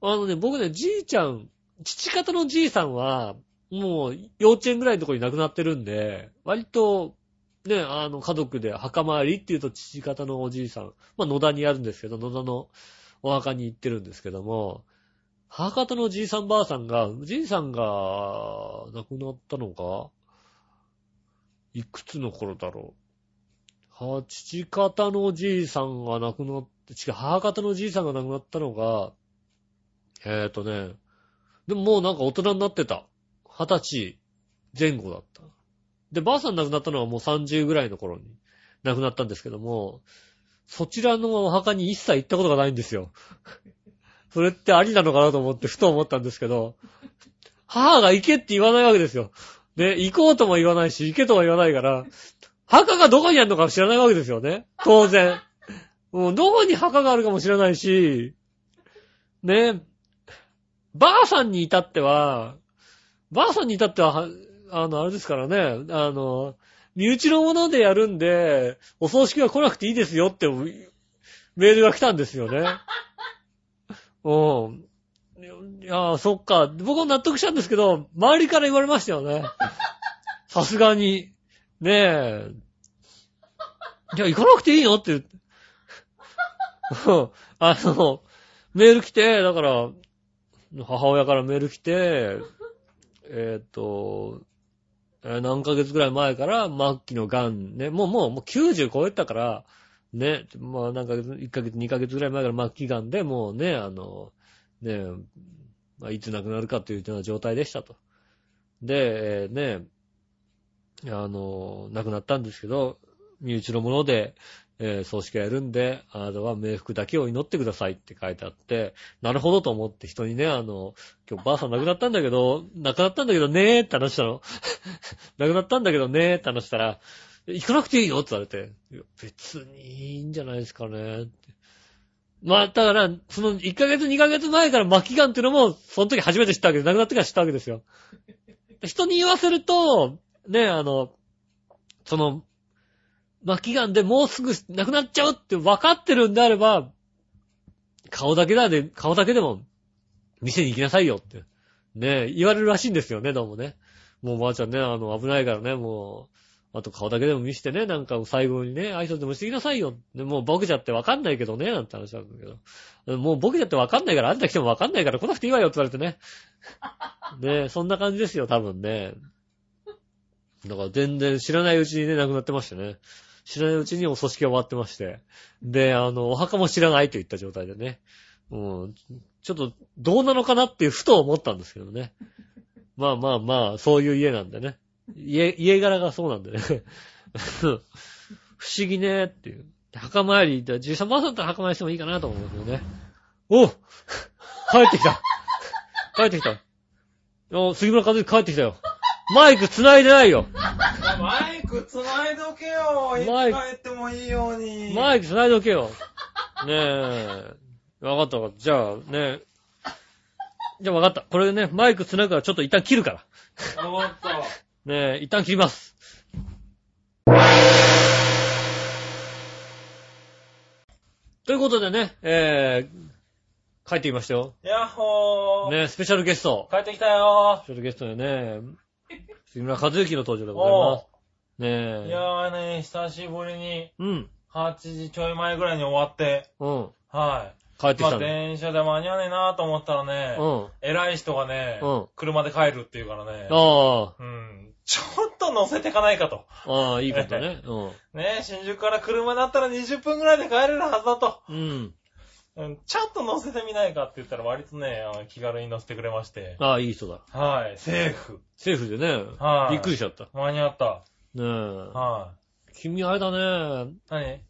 あのね、僕ね、じいちゃん、父方のじいさんは、もう幼稚園ぐらいのところに亡くなってるんで、割と、ね、あの、家族で墓参りっていうと父方のおじいさん、まあ野田にあるんですけど、野田のお墓に行ってるんですけども、母方のおじいさんばあさんが、じいさんが亡くなったのかいくつの頃だろう。は、父方のおじいさんが亡くなって、違う、母方のおじいさんが亡くなったのが、えーとね、でももうなんか大人になってた。二十歳前後だった。で、ばあさん亡くなったのはもう30ぐらいの頃に亡くなったんですけども、そちらのお墓に一切行ったことがないんですよ。それってありなのかなと思ってふと思ったんですけど、母が行けって言わないわけですよ。で、行こうとも言わないし、行けとも言わないから、墓がどこにあるのか知らないわけですよね。当然。もうどこに墓があるかも知らないし、ね、ばあさんに至っては、ばあさんに至っては、あの、あれですからね、あの、身内のものでやるんで、お葬式は来なくていいですよってメールが来たんですよね。うん。いや、そっか。僕も納得したんですけど、周りから言われましたよね。さすがに。ねえ。じゃあ行かなくていいのってって。あの、メール来て、だから、母親からメール来て、えーっと、何ヶ月ぐらい前から末期の癌ね、もうもうもう90超えたから、ね、まあ何ヶ月、1ヶ月、2ヶ月ぐらい前から末期癌でもうね、あの、ね、まあ、いつ亡くなるかというような状態でしたと。で、ね、あの、亡くなったんですけど、身内のもので、えー葬式をやるんで、あなたは冥福だけを祈ってくださいって書いてあって、なるほどと思って人にね、あの、今日ばあさん亡くなったんだけど、亡くなったんだけどねーって話したの。亡くなったんだけどねーって話したら、行かなくていいよって言われて、いや別にいいんじゃないですかねって。まあ、だから、その1ヶ月2ヶ月前から末期癌っていうのも、その時初めて知ったわけです、亡くなってから知ったわけですよ。人に言わせると、ね、あの、その、末期癌でもうすぐ亡くなっちゃうって分かってるんであれば、顔だけだで、顔だけでも、店に行きなさいよって。ね言われるらしいんですよね、どうもね。もうばあちゃんね、あの、危ないからね、もう、あと顔だけでも見してね、なんか最後にね、挨拶でもしてきなさいよ。でもう僕じゃって分かんないけどね、なんて話なんだけど。もう僕じゃって分かんないから、あんた来ても分かんないから来なくていいわよって言われてね。ねえそんな感じですよ、多分ね。だから全然知らないうちにね、亡くなってましてね。知らないうちにお葬式が終わってまして。で、あの、お墓も知らないといった状態でね。うん。ちょっと、どうなのかなっていうふと思ったんですけどね。まあまあまあ、そういう家なんでね。家、家柄がそうなんでね。不思議ねっていう。墓参り、じいさんばあさんだったら墓参りしてもいいかなと思うんですよね。お帰ってきた帰ってきたお杉村和之帰ってきたよ。マイク繋いでないよ。マイク繋いどけよ。いつマイク帰ってもいいように。マイク繋いでおけよ。ねえ。わかったわかった。じゃあね。じゃあわかった。これね、マイク繋ぐからちょっと一旦切るから。わかった。ねえ、一旦切ります。ということでね、えー、帰ってきましたよ。やっほー。ねスペシャルゲスト。帰ってきたよスペシャルゲストでね、杉村和之の登場でございます。ねー。え。いやーね、久しぶりにうん。8時ちょい前ぐらいに終わって、うん。はい。まあ帰ってきたの？電車で間に合わねえなーと思ったらね、うん。偉い人がねうん、車で帰るっていうからね、あうん。ちょっと乗せてかないかと。あ、ああ、いいことね。ね新宿から車だったら20分ぐらいで帰れるはずだと。うん。うん。うん、ちょっと乗せてみないかって言ったら割とね、あの気軽に乗せてくれまして。ああ、いい人だ。はい、セーフ。セーフでね。はい。びっくりしちゃった。間に合った。ねえ。は君あれだね。い。何？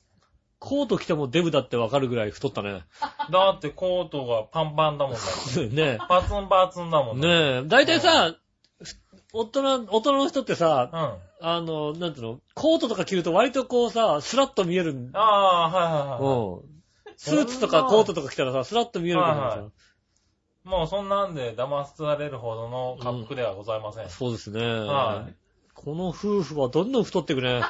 コート着てもデブだってわかるぐらい太ったね。だってコートがパンパンだもんだって。ねパツンパツンだもえ。んだねえ。だいたいさ、大人、大人の人ってさ、うん。あの、なんていうの、コートとか着ると割とこうさ、スラッと見えるんああ、はいはいはい。うん。スーツとかコートとか着たらさ、スラッと見えるからはいはさ。もうそんなんで騙されるほどの滑覆ではございません。そうですね。はいこの夫婦はどんどん太っていくね。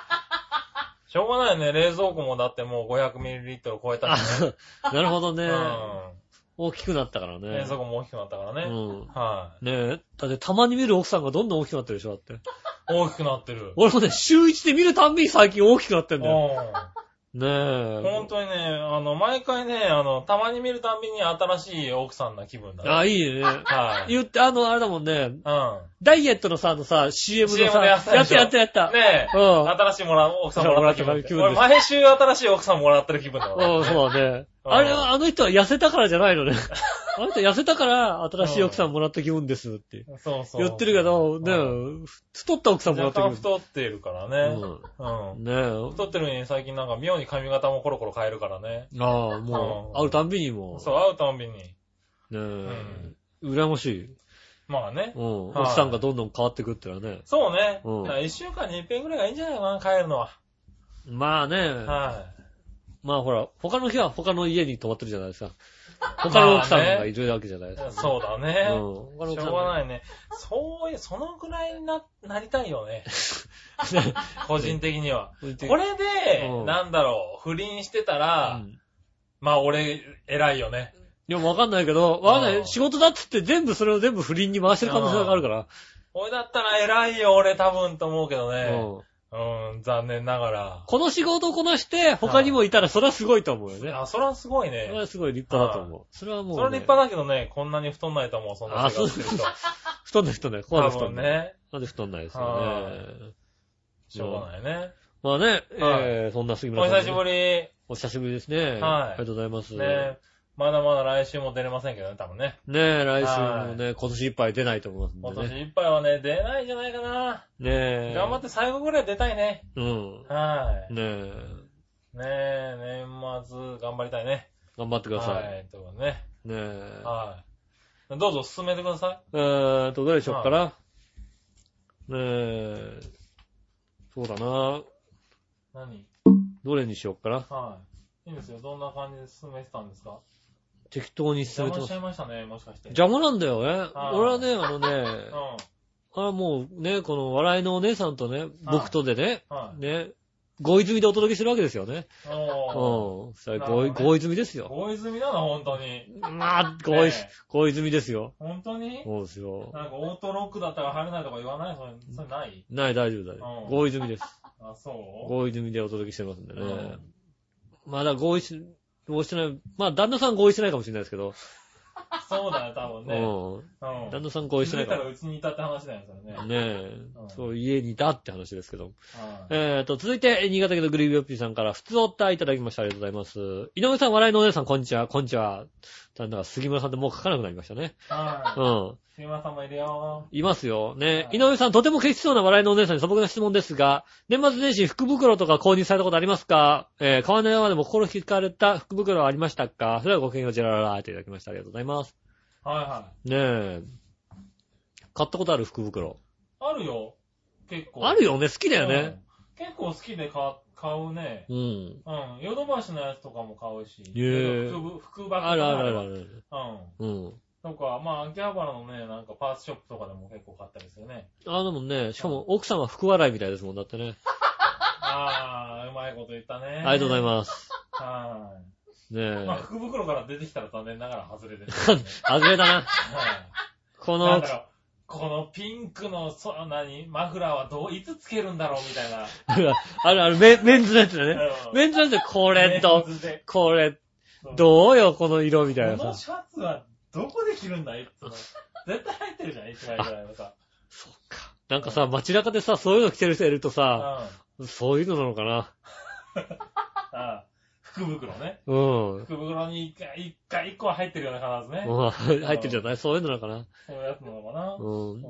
しょうがないよね。冷蔵庫もだってもう 500ml 超えたしね。なるほどね。う大きくなったからん。ね冷。蔵庫も大きくなったからね。うん。はねえ。だってたまに見る奥さんがどんどん大きくなってるでしょ、だって。い。大きくなってる。俺もね、週一で見るたんびに最近大きくなってんだよ。うねえ。ん。本当にね、あの、毎回ね、あの、たまに見るたんびに新しい奥さんな気分だね。あ、いいね。はい。言って、あの、あれだもんね。うん。ダイエットのさ、あのさ、CM のさ、でやったやったやったやった。ねえ。うん新しいもらう、奥さんもらった気分俺、毎週新しい奥さんもらってる気分だわ。うん、そうだね。うんあれは、あの人は痩せたからじゃないのね。あの人痩せたから、新しい奥さんもらった気分ですってそうそう。言ってるけど、ねうん太った奥さんもらった若干気分。太っているからね。うん。ね太ってるのに最近なんか妙に髪型もコロコロ変えるからね。え。ああ、もう、うん会うたんびにもそう、会うたんびに。う、ねえ、羨ましい。まあね。うん。はい奥さんがどんどん変わってくってのはね。そうね。うん一週間に一遍ぐらいがいいんじゃないかな、帰るのは。まあね、はまあほら、他の日は他の家に泊まってるじゃないですか。他の奥さんがいるわけじゃないですか。い。そうだね。うん。しょうがないね。そういう、そのぐらいにな、なりたいよね。個人的には。い。これでう、んなんだろう、不倫してたうら、んまあ俺、偉いよね。でもわかんないけど、わかんなうんい。仕事だっつって全部それを全部不倫に回してる可能性があるから。俺だったら偉いよ、俺多分と思うけどね。うんうん、残念ながら。この仕事をこなして他にもいたらそれはすごいと思うよね。あ、それはすごいそれね。はすごい立派だと思う。それはもう、ね。それは立派だけどね、こんなに太んないと思う、そんな生活してる人。太んない太んない。ここま多で太んない。なんで太んないですよはね。しょうがないね。まあね、はいえー、そんな杉お村さん、久しぶり。お久しぶりですね。はいありがとうございます。ね。まだまだ来週も出れませんけどね、多分ね。ねえ、来週もね、今年いっぱい出ないと思います今んでね。年いっぱいはね、出ないんじゃないかな。ねえ。頑張って最後ぐらい出たいね。うん。はい。ねえ。ねえ、年末頑張りたいね。頑張ってください。はい。ということでね。ねえ。はい。どうぞ進めてください。えーと、どれにしよっかな。ねえ。そうだな。何？どれにしよっかな。はい。いいんですよ。どんな感じで進めてたんですか？適当に進邪めてます魔しちゃい。ましたね、もしかして。邪魔なんだよね。はい俺はね、あのね、うん。あもうね、この笑いのお姉さんとね、僕とでね、はい。ね、ご泉でお届けしてるわけですよね。おー。うん。それご、ご泉ですよ。大泉なの、本当に。まあ、ごいねえ、ご泉ですよ。本当に？そうですよ。なんかオートロックだったら入れないとか言わない？それ、それない？ない、大丈夫、大丈うん夫。ご泉です。あ、そう？ご泉でお届けしてますんでねうん。まだ合意し、合意してない。まあ、旦那さん合意してないかもしれないですけど。そうだよ、多分ね。うん。うん。旦那さん合意してないからうちにいたって話だよ、それね。ねえうん。そう、家にいたって話ですけど。はいえーと、続いて、新潟県のグリービーオッピーさんから、普通おったいただきました。ありがとうございます。井上さん、笑いのお姉さん、こんにちは。こんにちは。なんだか、杉村さんってもう書かなくなりましたね。はい。うん。杉村さんもいるよ。いますよ。ね。はい井上さん、とても決しそうな笑いのお姉さんに素朴な質問ですが、年末年始福袋とか購入されたことありますか？えー、川の山でも心惹かれた福袋はありましたか？それではごきげんよう、ジェラララーといただきました。ありがとうございます。はいはねえ。買ったことある福袋。い。あるよ。結構。あるよね。好きだよね。うん結構好きで買買うね。うん。うん。ヨドバシのやつとかも買うし。へえ福ぶ福箱あるあるあるる。ある。うん。うん。とか、まあ、秋葉原のね、なんかパーツショップとかでも結構買ったりするね。あ、でもね、しかも奥さんは福笑いみたいですもんだってね。あー、うまいこと言ったね。ありがとうございます。す。はねい。まあ、福袋から出てきたら残念ながら外れてる、ね。え。外れだな。はい。このなんだ、ろう、このピンクの、そ、何、マフラーはどう、いつつけるんだろうみたいな。あるある、メメンズのやつだね。うんメンズのやつで、これとメン、ズでこれ、そうどうよ、この色みたいなこのさ。シャツはどこで着るんだい？つも。絶対入ってるじゃん、一枚ぐらいはさ。そっか。なんかさ、街中でさ、そういうの着てる人いるとうん。さ、あそういうのなのかな？あ福袋ね。うん。福袋に一回、一回、一個は入ってるよね、必ずね。まあ入ってるじゃない？そういうのなのかな？そういうやつなのかな。うんう。ん。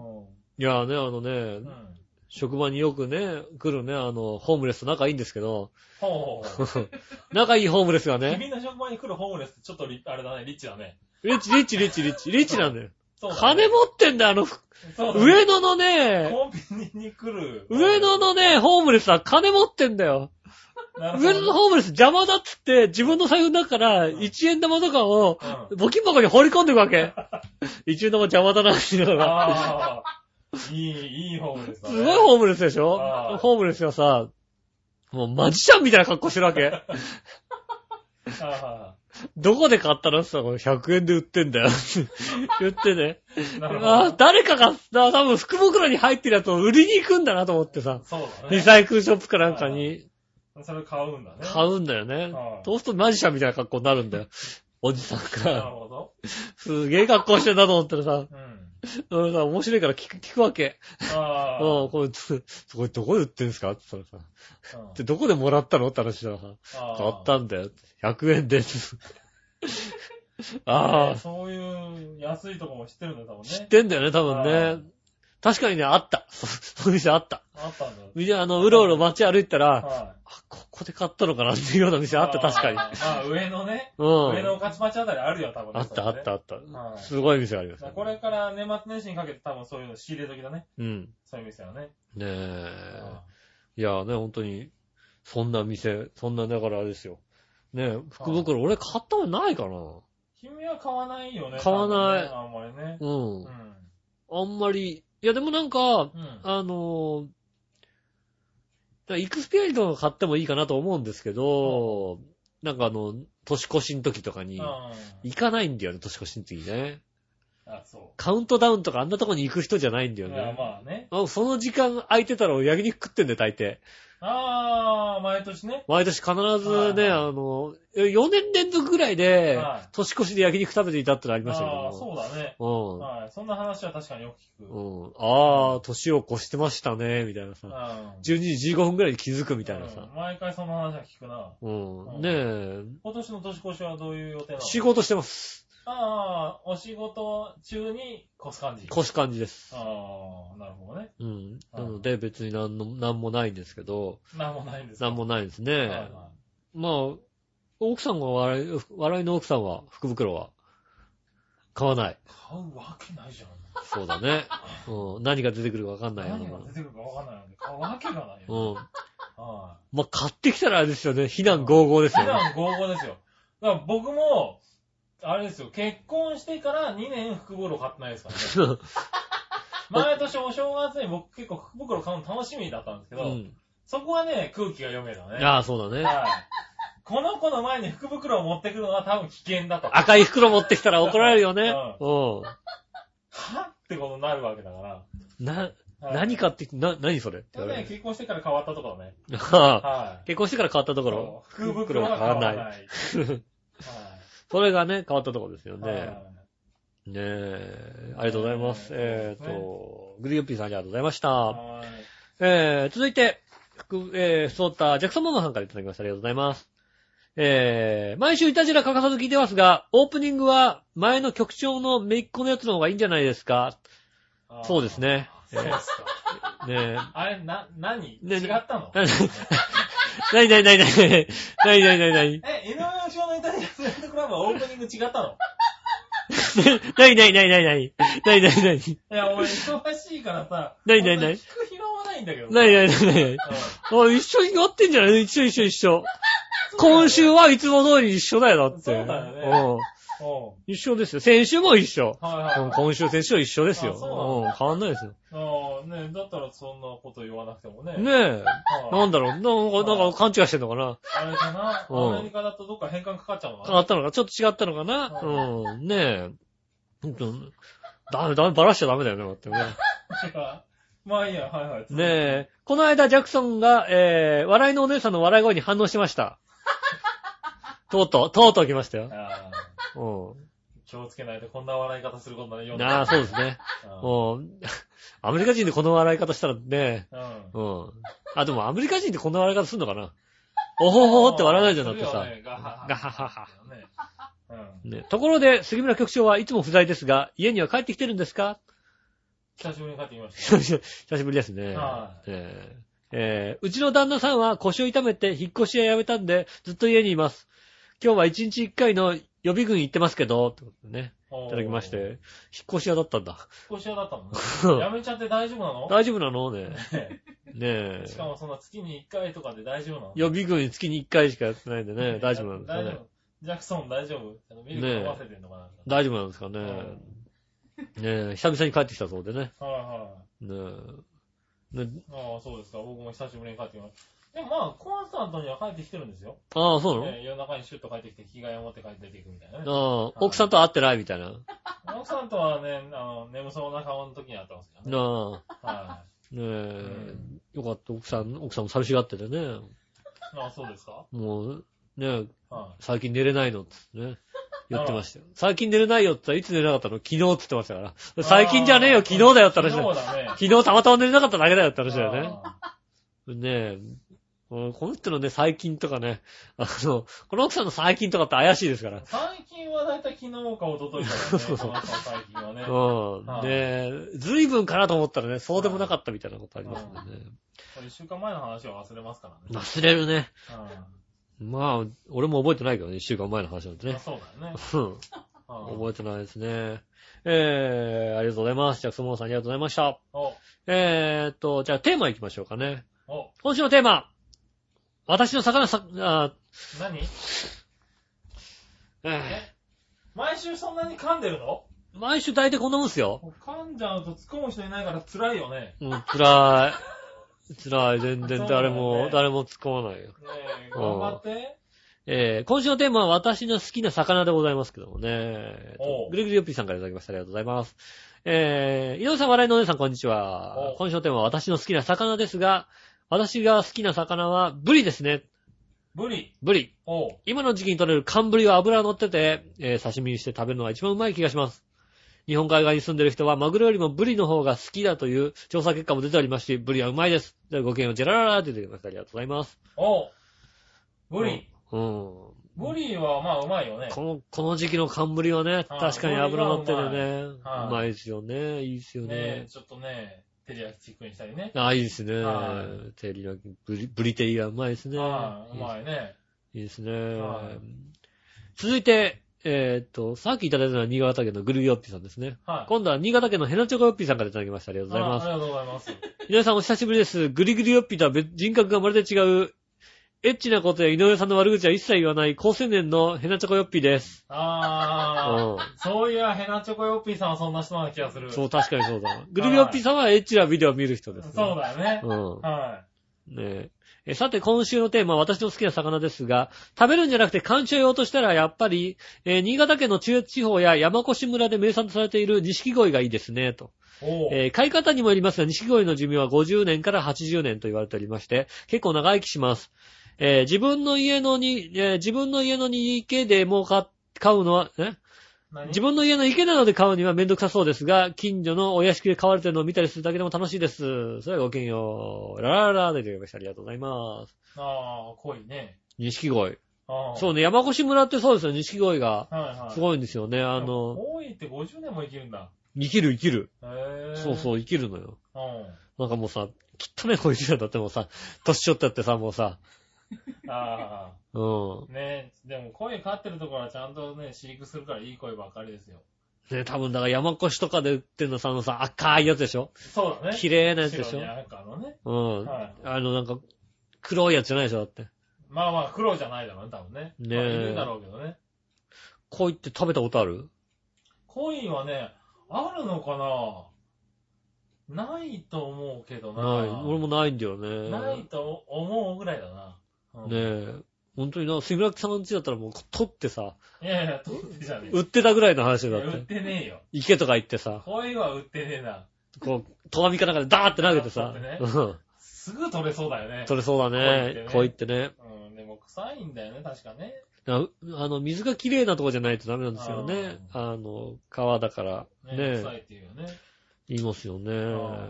いやね、あのねう、ん。職場によくね、来るね、あの、ホームレスと仲いいんですけど、ほうほうほう。仲いいホームレスがね、君の職場に来るホームレスってちょっとリあれだね、リッチだね。リッチ、リッチ、リッチ、リッチ、リッチなんだよ。そうだね金持ってんだよ、あの、そうだね上野のね、コンビニに来る。上野のね、ホームレスは金持ってんだよ。なるほど上野のホームレス邪魔だっつって、自分の財布の中から1円玉とかを、うん。募金箱に放り込んでいくわけ。1円玉邪魔だな、って言いながら。ああ。いい、いいホームレスだね。すごいホームレスでしょ？ホームレスがさ、もうマジシャンみたいな格好してるわけ。あどこで買ったのって言ったら、100円で売ってんだよ。言ってね。あ。誰かが、だ多分福袋に入ってるやつを売りに行くんだなと思ってさ。そうだね。リサイクルショップかなんかにそれ買うんだね。買うんだよねは。いそうするとマジシャンみたいな格好になるんだよ。おじさんなるが。ほど。すげえ格好してんだと思ったらさ、うん。うん、さ面白いから聞く、聞くわけ。ああ。うん、これ、どこで売ってんすか？って言ったらさ、うんで、どこでもらったの？って話したらさ、買ったんだよ。100円です。あねあ、そういう安いとこも知ってるんだよ、多分ね。知ってんだよね、多分あね。確かにね、あった。そそういう店あった。あったんだよ。みんな、あの、うろうろ街歩いたら、はい。あ、ここで買ったのかなっていうような店あった、確かに。ああ、上のね。うん。上の御徒町あたりあるよ、多分ね。あった、あった、あっった。はいすごい店あります。これから年末年始にかけて多分そういうの仕入れ時だね。うん。そういう店はね。ねえ。あいやね、本当に、そんな店、そんな、だからあれですよ。ねえ、福袋、俺買ったのないかな君は買わないよね。買わないねあんまりね。うんう。ん。あんまり、いやでもなんか、うん。あのー、イクスペアリとか買ってもいいかなと思うんですけど、なんかあの、年越しの時とかに、あ行かないんだよね、年越しの時にね。あ、そカウントダウンとかあんなとこに行く人じゃないんだう。よね。まあね。あその時間空いてたら焼肉食ってんだよ、大抵。あー、毎年ね。毎年必ずね、はいはいあの、4年連続ぐらいではい、年越しで焼肉食べていたってのありましたけあー、どそうだね。も。はい。そんな話は確かによく聞く。うん。うん。ああ、年を越してましたね、みたいなさ。うん。12時15分ぐらいに気づくみたいなさうん。毎回その話は聞くな。うん。うんねえ、今年の年越しはどういう予定なの？仕事してます。ああ、お仕事中に越す感じ。越す感じです。ああ、なるほどね。うん。なので別になんの、なんもないんですけど、なんもないんですか？なんもないですね。はいはいまあ、奥さんが笑い、笑いの奥さんは、福袋は、買わない。買うわけないじゃん。そうだね。うん。何が出てくるかわかんないよ何が出てくるかわかんないので、買うわけがないよ。うん。はまあ、買ってきたらあれですよね。非難合々ですい。よね。普段合々ですよ。だから僕も、あれですよ、結婚してから2年福袋買ってないですからね。毎年お正月に僕結構福袋買うの楽しみだったんですけど、うん。そこはね、空気が読めたね。ああ、そうだね。はい。この子の前に福袋を持ってくるのは多分危険だと。赤い袋持ってきたら怒られるよね。うはってことになるわけだから。ん。な、はい何買ってき、な、何それ？って言われる。結婚してから変わったところね。はあはい。結婚してから変わったところ？そう福袋が変わらない。はい。それがね、変わったところですよはいね。ねえ、ありがとうございます。ねえっそうですと、グリオッピーさんありがとうございました。はい。えー、続いて、福、えー、そうった、ジャクソンママさんからいただきました。ありがとうございます。えー、毎週いたじら欠かさず聞いてますが、オープニングは前の局長のめいっ子のやつの方がいいんじゃないですかそうですねそうですか。ねあれ、な、何？ね違ったの？え。なになになになになになになになになにえ、井上義雄のイタリアンスレンドクラブはオープニング違ったの。なになになになになになになになにいや、俺忙しいからさ、何何何聞く暇もないんだけどさ。なになになになにうん。あ、一緒にやってんじゃない一緒一緒一緒。今週はいつも通り一緒だよ、だって。そうだよね一緒ですよ。先週も一緒。はいはい今週、先週は一緒ですよ。うなんうん。変わんないですよ。ああ、ねだったらそんなこと言わなくてもね。ねえ。はいなんだろう。なんか、なんか勘違いしてんのかなあれかな？うんアメリカだとどっか変換かかっちゃうのか変なわったのかちょっと違ったのかな？うん。ねえ。ほんと、ダメ、ダメ、バラしちゃダメだよね、だってね。まあいいや、はいはい。ねえ。この間、ジャクソンが、えー、笑いのお姉さんの笑い声に反応しました。とうとう、とうとう来ましたよ。う気をつけないとこんな笑い方することないよん。ああ、そうですね。うん。アメリカ人でこの笑い方したらね、うん。うん。あ、でもアメリカ人ってこんな笑い方するのかな？おほほほって笑わないじゃん、だってさガハハ。ガハね。うん。ね、ところで、杉村局長はいつも不在ですが、家には帰ってきてるんですか？久しぶりに帰ってきました。久しぶり ですね。はいえーえーうちの旦那さんは腰を痛めて引っ越し屋辞めたんで、ずっと家にいます。今日は一日一回の予備軍行ってますけど、ってことでね、いいただきまして、引っ越し屋だったんだ。引っ越し屋だったの？ね。やめちゃって大丈夫なの？大丈夫なの？ね。ねねえ。しかもそんな月に1回とかで大丈夫なの？予備軍月に1回しかやってないんでね、大丈夫なんですかね。大丈夫。ジャクソン大丈夫？あのミルク飲ませてんのかな、大丈夫なんですかね。ねえ、久々に帰ってきたそうでね。はいはい。ねえ。ねああ、そうですか。僕も久しぶりに帰ってきました。でもまあ、コンスタントには帰ってきてるんですよ。ああ、そうなの、ね、夜中にシュッと帰ってきて、着替えを持って帰っていくみたいなね。ああ、奥さんと会ってないみたいな？奥さんとはね、あの、眠そうな顔の時に会ってますけどね。なあ、はねえ、よかった、奥さん、奥さんも寂しがっててね。い。ああ、そうですか？もう、ねは最近寝れないのっつってね。言ってましたよ。最近寝れないよって言ったらいつ寝れなかったの？昨日って言ってましたから。い。最近じゃねえよ、昨日だよって話だよ。昨日だね。昨日たまたま寝れなかっただけだよって話だよね。あねえ。うんこの人のね、最近とかね、あの、この奥さんの最近とかって怪しいですから。最近はだいたい昨日か一昨日からね。そうそう最近はね。うん。はいで、随分かなと思ったらね、そうでもなかったみたいなことありますんでね。これ一週間前の話は忘れますからね。忘れるね。うまあ、俺も覚えてないけどね、一週間前の話なんてん。ね。そうだよね。うん。うん覚えてないですね。えー、ありがとうございます。ジャクソンモンさんありがとうございました。お、えーっと、じゃあテーマ行きましょうかね。お、今週のテーマ。私の魚さ、あ何？ええ？毎週そんなに噛んでるの？ー毎週大体こんなもんっすよ。噛んじゃうと突っ込む人いないから辛いよね。うん、辛い。辛い。全然誰そうだよも、ね誰も突っ込まないよ。ねえ、頑張って。えー、今週のテーマは私の好きな魚でございますけどもね。おうグリグリヨッピーさんからいただきました。ありがとうございます。えー、井上さん、笑いのお姉さん、こんにちおはう。今週のテーマは私の好きな魚ですが、私が好きな魚はブリですね。ブリ。ブリ。おう。今の時期に取れる寒ブリは油が乗ってて、えー刺身にして食べるのが一番うまい気がします。日本海側に住んでる人はマグロよりもブリの方が好きだという調査結果も出ておりますし、ブリはうまいです。ではごきげんよう、ジェラララーって言ってきました。ありがとうございます。おう。ブリ。うん。ブリはまあうまいよね。この、この時期の寒ブリはね、あ確かに油乗っててね、ブリはうまいうまいですよね。いいですよねね。ちょっとね、照り焼きチックにしたりね。あ、いいですねは。テリヤキ、ブリ、ブリテリはうまいですね。はい、うまいね。いいですねはい。続いて、えーっと、さっきいただいたのは新潟県のグルヨッピーさんですね。はい。今度は新潟県のヘナチョコヨッピーさんからいただきました。ありがとうございます。あありがとうございます。皆さんお久しぶりです。グリグリヨッピーとは別人格がまるで違う、エッチなことや井上さんの悪口は一切言わない高青年のヘナチョコヨッピーです。ああ、うそういや、ヘナチョコヨッピーさんはそんな人な気がする。ん。そう、確かにそうだ。グリグリヨッピーさんはエッチなビデオを見る人です、ね。そうだよね。うん。はねええさて、今週のテーマは私の好きな魚ですが、食べるんじゃなくて鑑賞用としたらやっぱり、えー新潟県の中越地方や山越村で名産とされている錦鯉がいいですね、と。えー飼い方にもよりますが、錦鯉の寿命は50年から80年と言われておりまして、結構長生きします。えー自分の家のに、えー自分の家のに池でも買買うのは、え？何？自分の家の池などで買うにはめんどくさそうですが、近所のお屋敷で飼われてるのを見たりするだけでも楽しいです。それではごきげんよう。ララララでいただきました。ありがとうございます。ああ、濃いね。錦鯉。ああ。そうね、山越村ってそうですよ、錦鯉が。すごいんですよね。あの、多いって50年も生きるんだ。生きる生きる。へえ。そうそう、生きるのよ。うん。なんかもうさ、汚ね声してんだってもうさ、年取ったってさ、もうさ、あうんあ。。ねでも声飼ってるところはちゃんとね、飼育するからいい声ばっかりですよ。ね、多分だから山越しとかで売ってんのさ、あのさ、赤いやつでしょ？そうだね。綺麗なやつでしょ？赤のね。うん。はいあのなんか、黒いやつじゃないでしょだって。まあまあ、黒じゃないだろうね、多分ね。ねえまあいるんだろうけどね。鯉って食べたことある？恋はね、あるのかな？ないと思うけどな。ない。俺もないんだよね。ないと思うぐらいだな。うんねえ。本当にな、杉村さんの家だったらもう取ってさ、いやいや、取ってじゃねえ売ってたぐらいの話だっ。いや売っててねえよ。池とか行ってさ、恋は売ってねえな。こう、戸上かなんかでダーって投げてさ、うん。すぐ取れそうだよね。取れそうだね。鯉鯉っね。うん、でも臭いんだよね、確かね。ああの、水がきれいなとこじゃないとダメなんですよね。あの、川だから。ねね臭いっていうよね。言いますよねあ。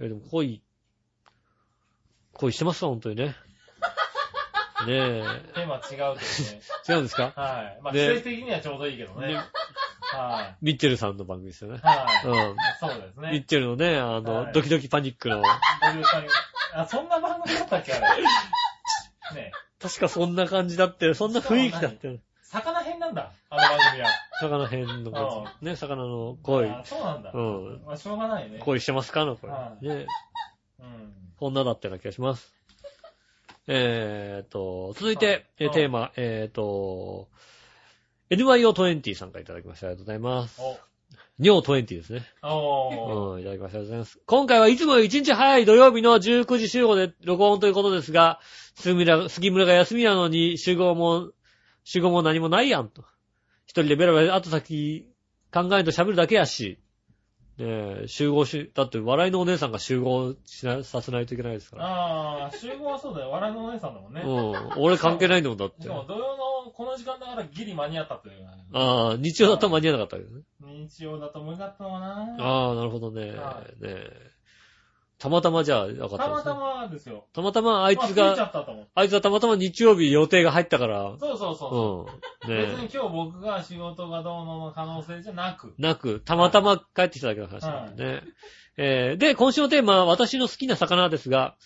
え、でも恋、恋してますか本当にね。ねえ。テーマ違うけどね。違うんですか？はい。まあ、ね季節的にはちょうどいいけどね。ねはミッチェルさんの番組ですよねい。。はい。うん。そうですミッね。チェルのね、あの、はいドキドキパニックの、あ、そんな番組だったっけあれ？ね確かそんな感じだって、そんな雰囲気だって。魚編なんだ、あの番組は。魚編のやつね、魚の恋。あそうなんだ。うん。まあ、しょうがないね。恋してますか？の声は。いね。うん。こんなだったような気がします。えーと、続いて、えーうんテーマ、えーと、NYO20 さんからいただきました。ありがとうございます。お、尿20ですね。おー。うん、いただきました。ありがとうございます。今回はいつもより1日早い土曜日の19時集合で録音ということですが、杉村杉村が休みなのに集合も、集合も何もないやんと。一人でベラベラ後先考えんと喋るだけやし。ねえ、集合し、だって笑いのお姉さんが集合しな、させないといけないですから。ああ、集合はそうだよ。笑いのお姉さんだもんね。うん。俺関係ないんだもんだっ。してかも土曜のこの時間だからギリ間に合ったという。ああ、日曜だったら間に合わなかったけどね。日曜だと思いかったのかな。ああ、なるほどね。ねはえ。たまたまじゃあ、分かったたまた。まですよ。たまたまあいつまあ、過ぎちゃが、ったと思う。あいつはたまたま日曜日予定が入ったから、そうそうそう。うん。ね別に今日僕が仕事がどうのの可能性じゃなく。なく、たまたま帰ってきただけの話なんでね。えーで、今週のテーマは私の好きな魚ですが、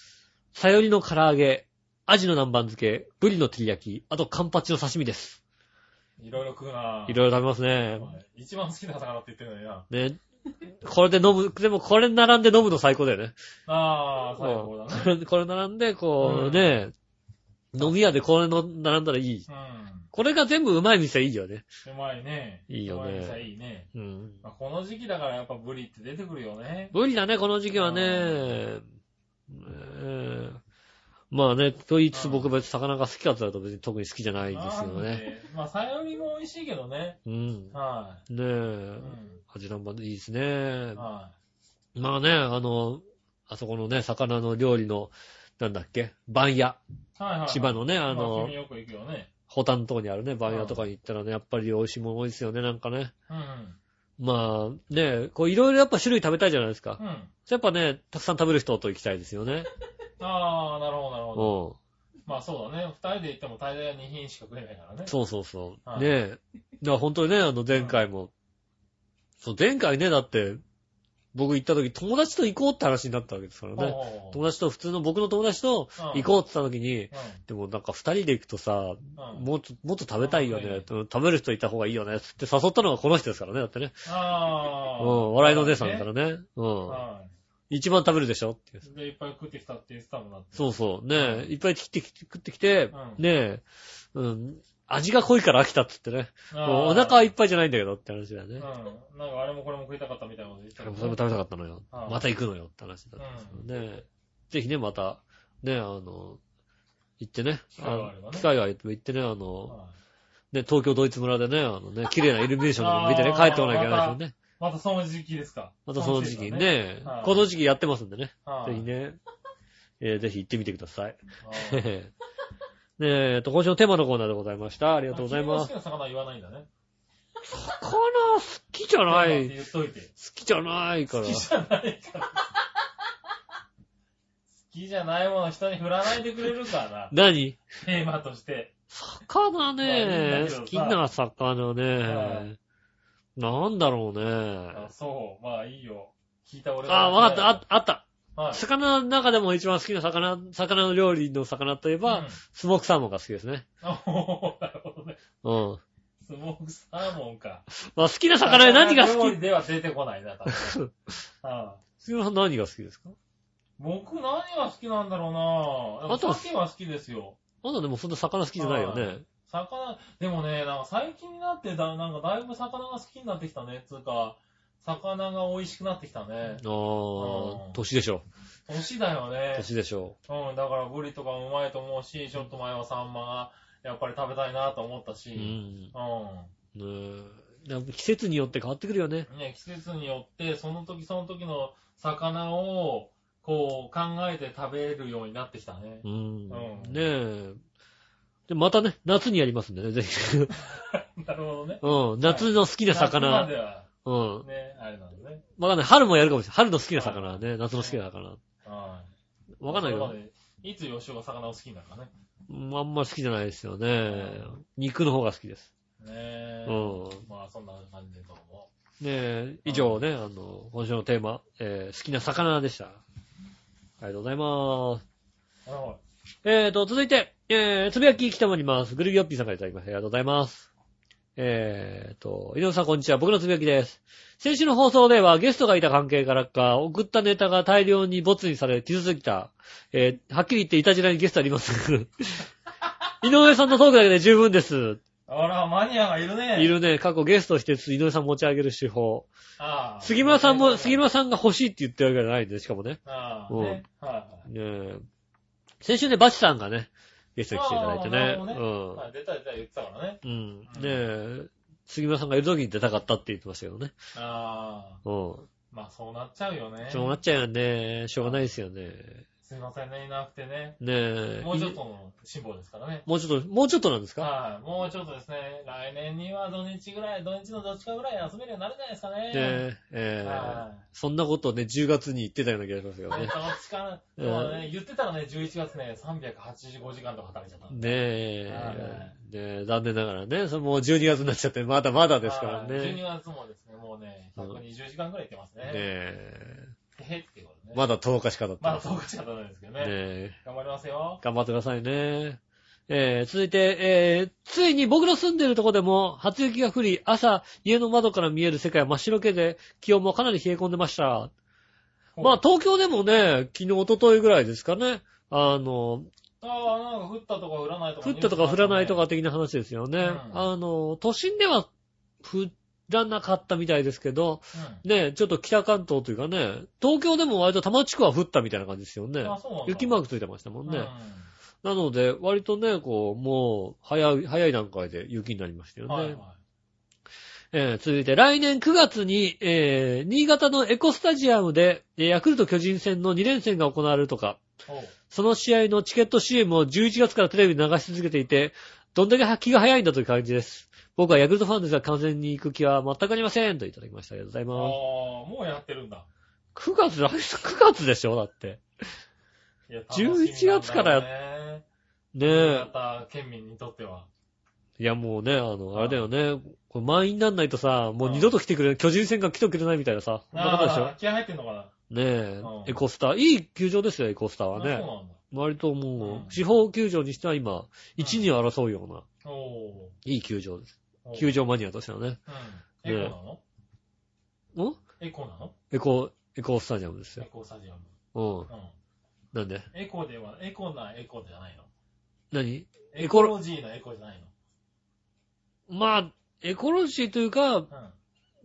さよりの唐揚げ、アジの南蛮漬け、ブリの照り焼き、あとカンパチの刺身です。いろいろ食うないろいろ食べますね。はい一番好きな魚って言ってるのにな。ね。これで飲む、でもこれ並んで飲むの最高だよね。ああ、最高だね。これこれ並んで、こううんね、飲み屋でこれの並んだらいい。うこれが全部うまい店いいよね。ん。うまいね。いいよねうまいさいいね。うん。まあ、この時期だからやっぱブリって出てくるよね。無理だね、この時期はね。えーまあね、と言いつつ僕別に魚が好きかって言われると別に特に好きじゃないですよね。なんで。まあ、さよりも美味しいけどね。うん。はねい。うえ、ん。味南蛮でいいですね。はまあね、あの、あそこのね、魚の料理のなんだっけ？番屋。はいはいはい。千葉のね、あまの君、よく行くよね。ホタンのとこにあるね、番屋とかに行ったらね、やっぱり美味しいもの多いですよね、なんかね。うん。まあ、ね、こういろいろやっぱ種類食べたいじゃないですか。うん。やっぱね、たくさん食べる人と行きたいですよね。ああ、なるほど、なるほど。うん。まあそうだね。二人で行っても大体は2品しか食えないからね。そうそうそう。はいねえ。だから本当にね、あの前回も、そう、前回ね、だって、僕行った時友達と行こうって話になったわけですからね。友達と、普通の僕の友達と行こうって言った時に、でもなんか二人で行くとさ、うん。うん。もっと、もっと食べたいよね。う食べる人いた方がいいよね。つって誘ったのがこの人ですからね。だってね。ああ。うん。笑いのお姉さんだからね。うん。は一番食べるでしょ？っていう。い。で、いっぱい食ってきたって言ってたもんだって。そうそう。ねえ。いっぱい切ってきて食ってきて、うんねえ。うん。味が濃いから飽きたっつってね。お腹はいっぱいじゃないんだけどって話だよね。うん。なんかあれもこれも食いたかったみたいなこと言ってたけどそれも食べたかったのよ。はいまた行くのよって話だったんですよね。ぜひね、また、ね、あの、行ってね。機会があればね機会があれば行ってね、あの、はいね、東京ドイツ村でね、あのね、綺麗なイルミネーション見てね、帰ってこなきゃいけないですよね。またその時期ですか。またその時期にね。ねはい、この時期やってますんでね。はいぜひ。ね、えーぜひ行ってみてください。はい ねえ、えっと、今週のテーマのコーナーでございました。ありがとうございます。君の好きな魚は言わないんだね。魚好きじゃない。好言っといて。きじゃないから。好きじゃないから。好きじゃないもの人に振らないでくれるからな。何？テーマとして。魚まあいいんねだけど、さ好きな魚はね。なんだろうあね。そう。まあいいよ。聞いた俺あ、わかった、ああった。た。はい。魚の中でも一番好きな魚、魚の料理の魚といえば、うんスモークサーモンが好きですね。おーなるほどね。うん。スモークサーモンか。まあ、好きな魚で何が好き？料理では出てこないな、多分。あ あ杉村さん何が好きですか？僕何が好きなんだろうなあとは鮭は好きですよ。あなたでもそんな魚好きじゃないよね。魚、でもね、なんか最近になってだ、なんかだいぶ魚が好きになってきたね、つうか、魚が美味しくなってきたね。ああう、ん年でしょ。年だよね。年でしょうん、だからブリとかもうまいと思うし、ちょっと前はサンマがやっぱり食べたいなと思ったし、う。うん。うねえやっぱ季節によって変わってくるよね。ん。ね、季節によって、その時その時の魚を、こう、考えて食べるようになってきたねう。ん。うんねえ。で、またね、夏にやりますんでね、ぜひ。なるほどね。うん。夏の好きな夏ま魚。では、うん。ね、あれなんでね。わかんない。春もやるかもしれない。春の好きな魚はね、夏の好きな魚。はい。わかんないけどそれま。でいつ吉尾が魚を好きになるかね。うんあんまり好きじゃないですよね。肉の方が好きです。ねえ。うんまあ、そんな感じでどうも。ねえ、以上ね、あの、今週のテーマ、えー好きな魚でした。ありがとうございます。はえーと、続いて、えー、つぶやき来ております。ぐるぎよっぴーさんからいただきました。ありがとうございます。えーと、井上さんこんにちは。僕のつぶやきです。先週の放送ではゲストがいた関係からか、送ったネタが大量にボツにされ、傷ついた。えー、はっきり言っていたじらにゲストあります。井上さんのトークだけで十分です。い。あら、マニアがいるね。い。るね。過去ゲストして井上さん持ち上げる手法。ああ。杉村さんも、杉村。村さんが欲しいって言ってるわけじゃないんで、しかもね。ああ、うんね。はいはい。ねえ先週ね、バチさんがね、ゲストに来ていただいてね。ねうん。はい、出た出た言ってたからね。うん。ねえ、杉村さんがいる時に出たかったって言ってましたけどね。ああ。うん。まあ、そうなっちゃうよね。そうなっちゃうよね。しょうがないですよね。すいませんね、いなくてね。ねえ。もうちょっとの辛抱ですからね。もうちょっと、もうちょっとなんですか？はい。もうちょっとですね、来年には土日ぐらい、土日のどっちかぐらい休めるようになるんじゃないですかね。ねえ、ええはそんなことをね、10月に言ってたような気がしますよい。ね、ねど。っちか、うん そうだね、言ってたらね、11月ね、385時間とか働いちゃったんで。ねえはい、ねえ、残念ながらね、それもう12月になっちゃって、まだまだですからはい12ね。月もですね、もうね、120時間ぐらい行ってますね。ねえ、ってことね。まだ10日しか経ってまだます。10日しか経たないですけどね。ねえ。頑張りますよ。頑張ってくださいね。えー、続いて、えー、ついに僕の住んでるとこでも初雪が降り、朝、家の窓から見える世界は真っ白けで、気温もかなり冷え込んでました。まあ、東京でもね、昨日、一昨日ぐらいですかね。あの、ああ、なんか降ったとか降らないとか。降ったとか降らないとか的な話ですよね。うんあの、都心では降らなかったみたいですけど、あったねね、ちょっと北関東というかね、東京でも割と多摩地区は降ったみたいな感じですよね。雪マークついてましたもんね。うんなので、割とね、こう、もう、早い、早い段階で雪になりましたよね。はいはい。えー続いて、来年9月に、えー新潟のエコスタジアムで、えーヤクルト巨人戦の2連戦が行われるとか。その試合のチケット CM を11月からテレビで流し続けていて、どんだけ気が早いんだという感じです。僕はヤクルトファンですが完全に行く気は全くありません。といただきました。ありがとうございああ、ます。もうやってるんだ。9月、来週9月でしょだって。いや11月からや楽しみなんだろうね。え。潟県民にとっては。いやもうね、あの、あれだよね。これ満員になんないとさ、もう二度と来てくれない、巨人戦が来てくれないみたいなさ、そんなことでしょああ、気合入ってんのかなねえう、んエコスター。いい球場ですよ、エコスターはね。あそうなんだ。割ともうんう、地方球場にしては今、1、2を争うような、おいい球場です。ー球。場マニアとしてはね。うん。エコなの？んエコなの？エコ、エコスタジアムですエよ。コスタジアム。うん。うん。なんで？エコでは、エコなエコじゃないの？何？エコロジーなエコじゃないまあ、エコロジーというか、のう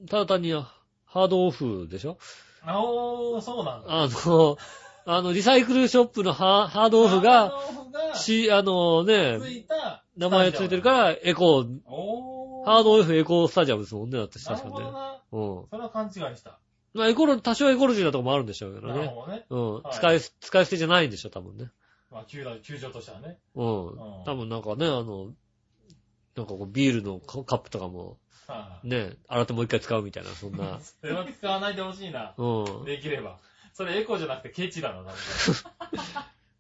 ん。ただ単にハードオフでしょ？あおー、そうなんだ。あの、あの、リサイクルショップのハハードオフが、し、あのね、名前ついてるから、エコ、おー。ハードオフエコスタジアムですもんね、だって確かね。うん。それは勘違いした。まあ、エコロ、多少エコロジーなとこもあるんでしょうけどね。なるほどね。うん。はい使い、使い捨てじゃないんでしょ、多分ね。まあ、球団、球場としてはね。うん。ん多分なんかね、あの、なんかこう、ビールのカカップとかも、はい。ね、洗ってもう一回使うみたいな、そんな。それは使わないでほしいな。うん。できれば。それエコじゃなくてケチだな、多 分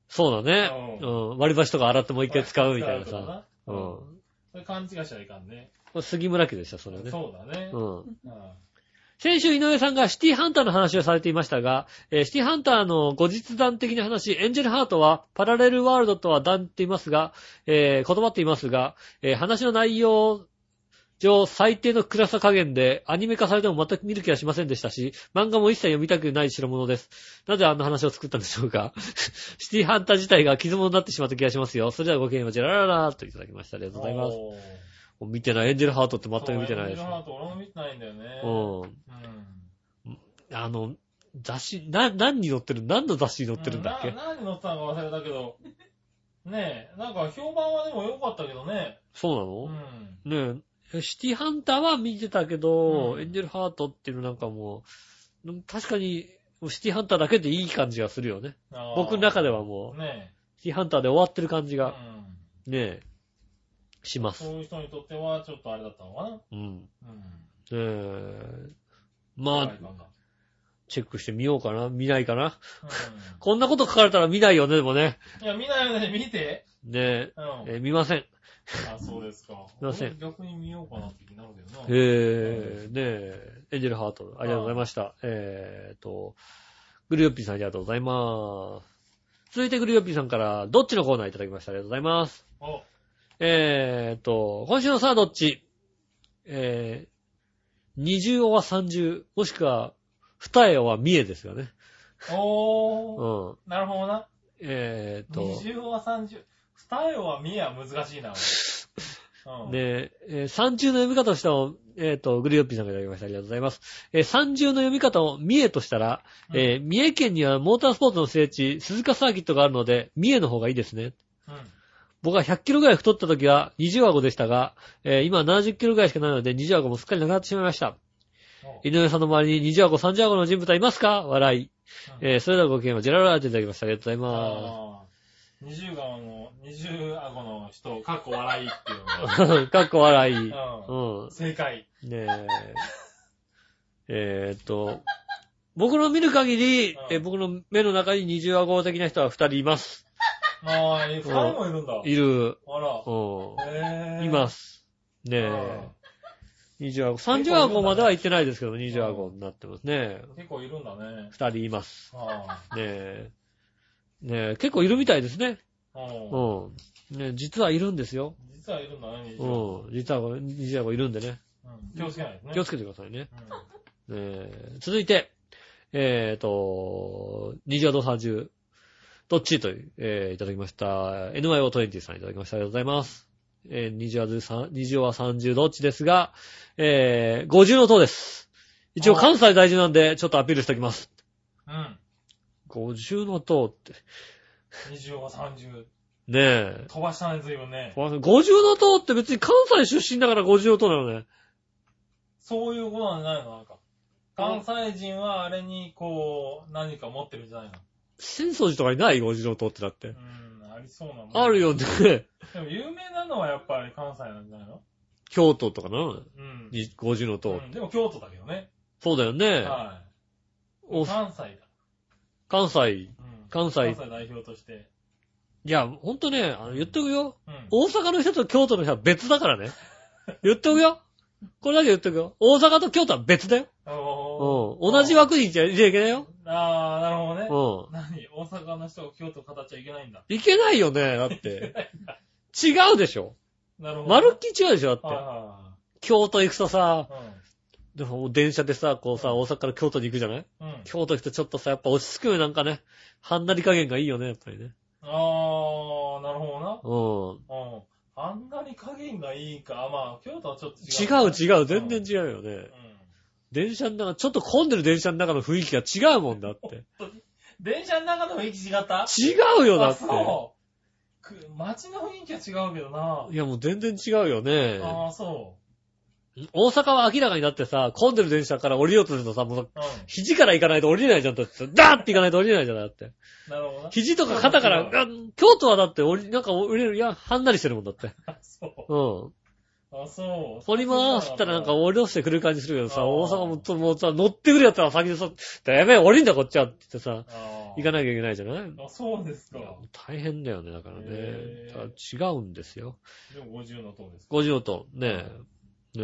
そうだね。ううん。割り箸とか洗ってもう一回使うみたいなさ。使うんそれ勘違いしちゃいかんね。杉村家でした、それね。そうだね。うん。うん先週井上さんがシティハンターの話をされていましたが、えーシティハンターの後日談的な話、エンジェルハートはパラレルワールドとは断っていますが、えー言葉っていますが、えー話の内容上最低の暗さ加減でアニメ化されても全く見る気はしませんでしたし、漫画も一切読みたくない代物です。なぜあんな話を作ったんでしょうか シティハンター自体が傷物になってしまった気がしますよ。それではごきげんよう、ジェラララーといただきました。ありがとうございます。見てない。エンジェルハートって全く見てないですエンジェルハート俺も見てないんだよね。うん。うん。あの、雑誌、な、何に載ってる？何の雑誌に載ってるんだっけ、うな何乗ってたのか忘れたけど。ねえ、なんか評判はでも良かったけどね。そううなの、ん。ねえ、シティハンターは見てたけど、うんエンジェルハートっていうのなんかもう、うん確かに、シティハンターだけでいい感じがするよね。僕の中ではもう、ねシティハンターで終わってる感じえ。が、うん。ねえ、します。そういう人にとってはちょっとあれだったのかな。うん。うん。ねえ、まあチェックしてみようかな見ないかなうこんなこと書かれたら見ないよね、でもね。ん。いや、見ないよね、見て。ねえ、うん。えー見ません。あ、そうですか。すいません俺逆に見ようかなって気になるけどな。えー、ねえ、エンジェルハート、ありがとうございました。えーと、グリオッピーさんありがとうございます。続いてグリオッピーさんから、どっちのコーナーいただきました。ありがとうございます。お、えーと、今週のさあどっち？えー、二重おは三重、もしくは、二重おは三重ですよね。おー。うん。なるほどな。えーと、二重は三重。二重は見えは難しいな、俺うん。で、えー三重の読み方としても、えっ、と、グリオッピーさんがいただきました。ありがとうございます。えー三重の読み方を三重としたら、えー三重県にはモータースポーツの聖地、鈴鹿サーキットがあるので、三重の方がいいですね。うん。僕は100キロぐらい太った時は20顎でしたが、えー今は70キロぐらいしかないので20顎もすっかりなくなってしまいました。お井上さんの周りに20顎、30顎の人物はいますか？笑い。うんえーそれではごきげんよう、ジェララーといただきました。ありがとうございまあー二重側の、二重顎の人、かっこ笑いっていうの。かっこ笑い。ううん。正解。ねえ。えーっと、僕の見る限り、うんえ僕の目の中に二重顎的な人は二人います。ああ、え二人もいるんだ。いる。あら。うん。いますす。ねえ。二重顎。三重顎までは行ってないですけど、二重顎になってますね。結構いるんだね。二人います。あねえ。ねえ、結構いるみたいですね。あ。うん。うん。ね実はいるんですよ。実はいるんだね。うん。実は二重顎いるんでね。うん。気をつけないとね。気をつけてくださいね。うん。えー続いて、えっ、と、二条と三十、どっちと、えーいただきました。NYO20 さんいただきました。ありがとうございます。えー、二条は三二条は三十どっちですが、えー、50の塔です。一応関西在住なんで、ちょっとアピールしておきます。うん。50の塔って、二重が三重。ねえ。飛ばしたね、随分ね。50の塔って別に関西出身だから50の塔なのね。そういうことなんじゃないの？なんか。関西人はあれに、こう、何か持ってるんじゃないの？浅草寺とかにない？五重塔ってだってう。ん、ありそうなもん。あるよね。でも有名なのはやっぱり関西なんじゃないの？京都とかなうん。五重塔。うんでも京都だけどね。そうだよね。はい。お関西だ。関西。うん関西関西代表として。いや、ほんとね、あの、言っとくよ。うん。大阪の人と京都の人は別だからね。言っとくよ。これだけ言っとくよ。大阪と京都は別だよ。うん。おー同じ枠にいちゃいけないよ。あー、なるほどね。うん。何？大阪の人が京都語っちゃいけないんだ。いけないよね、だって。違うでしょ。なるほど。まるっきり違うでしょ、だって。京都行くとさ、いはい。でも電車でさ、こうさ、大阪から京都に行くじゃない？うん。うん。京都行くとちょっとさ、やっぱ落ち着くよ、なんかね。はんなり加減がいいよね、やっぱりね。あー、なるほどな。うん。うん。あんなに加減がいいか。まあ、京都はちょっと違違う。う違う、全然違うよね。う電車の中、ちょっと混んでる電車の中の雰囲気が違うもんだって。ん。電車の中の雰囲気違った？違うよ、だあ、って。そう。く街の雰囲気は違うけどな。いや、もう全然違うよね。ああ、そ大阪は明らかになってさ、混んでる電車から降りようとするとさ、もうう。う肘から行かないと降りれないじゃん、だって。ダーって行かないと降りれないじゃん、だって。ん。なるほどな。肘とか肩から、京都はだって降り、なんか降りれる、いや、はんなりしてるもんだって。そう。うん。あ、そう。降りますったらなんか降り落ちてくる感じするけどさ、大阪もともうさ、乗ってくるやつは先でさ、やべえ、降りんだこっちはって言ってさ、あ行かなきゃいけないじゃない？あ、そうですか。大変だよね、だからねら違うんですよ。でも50の塔ですか。50と、ねえ、ね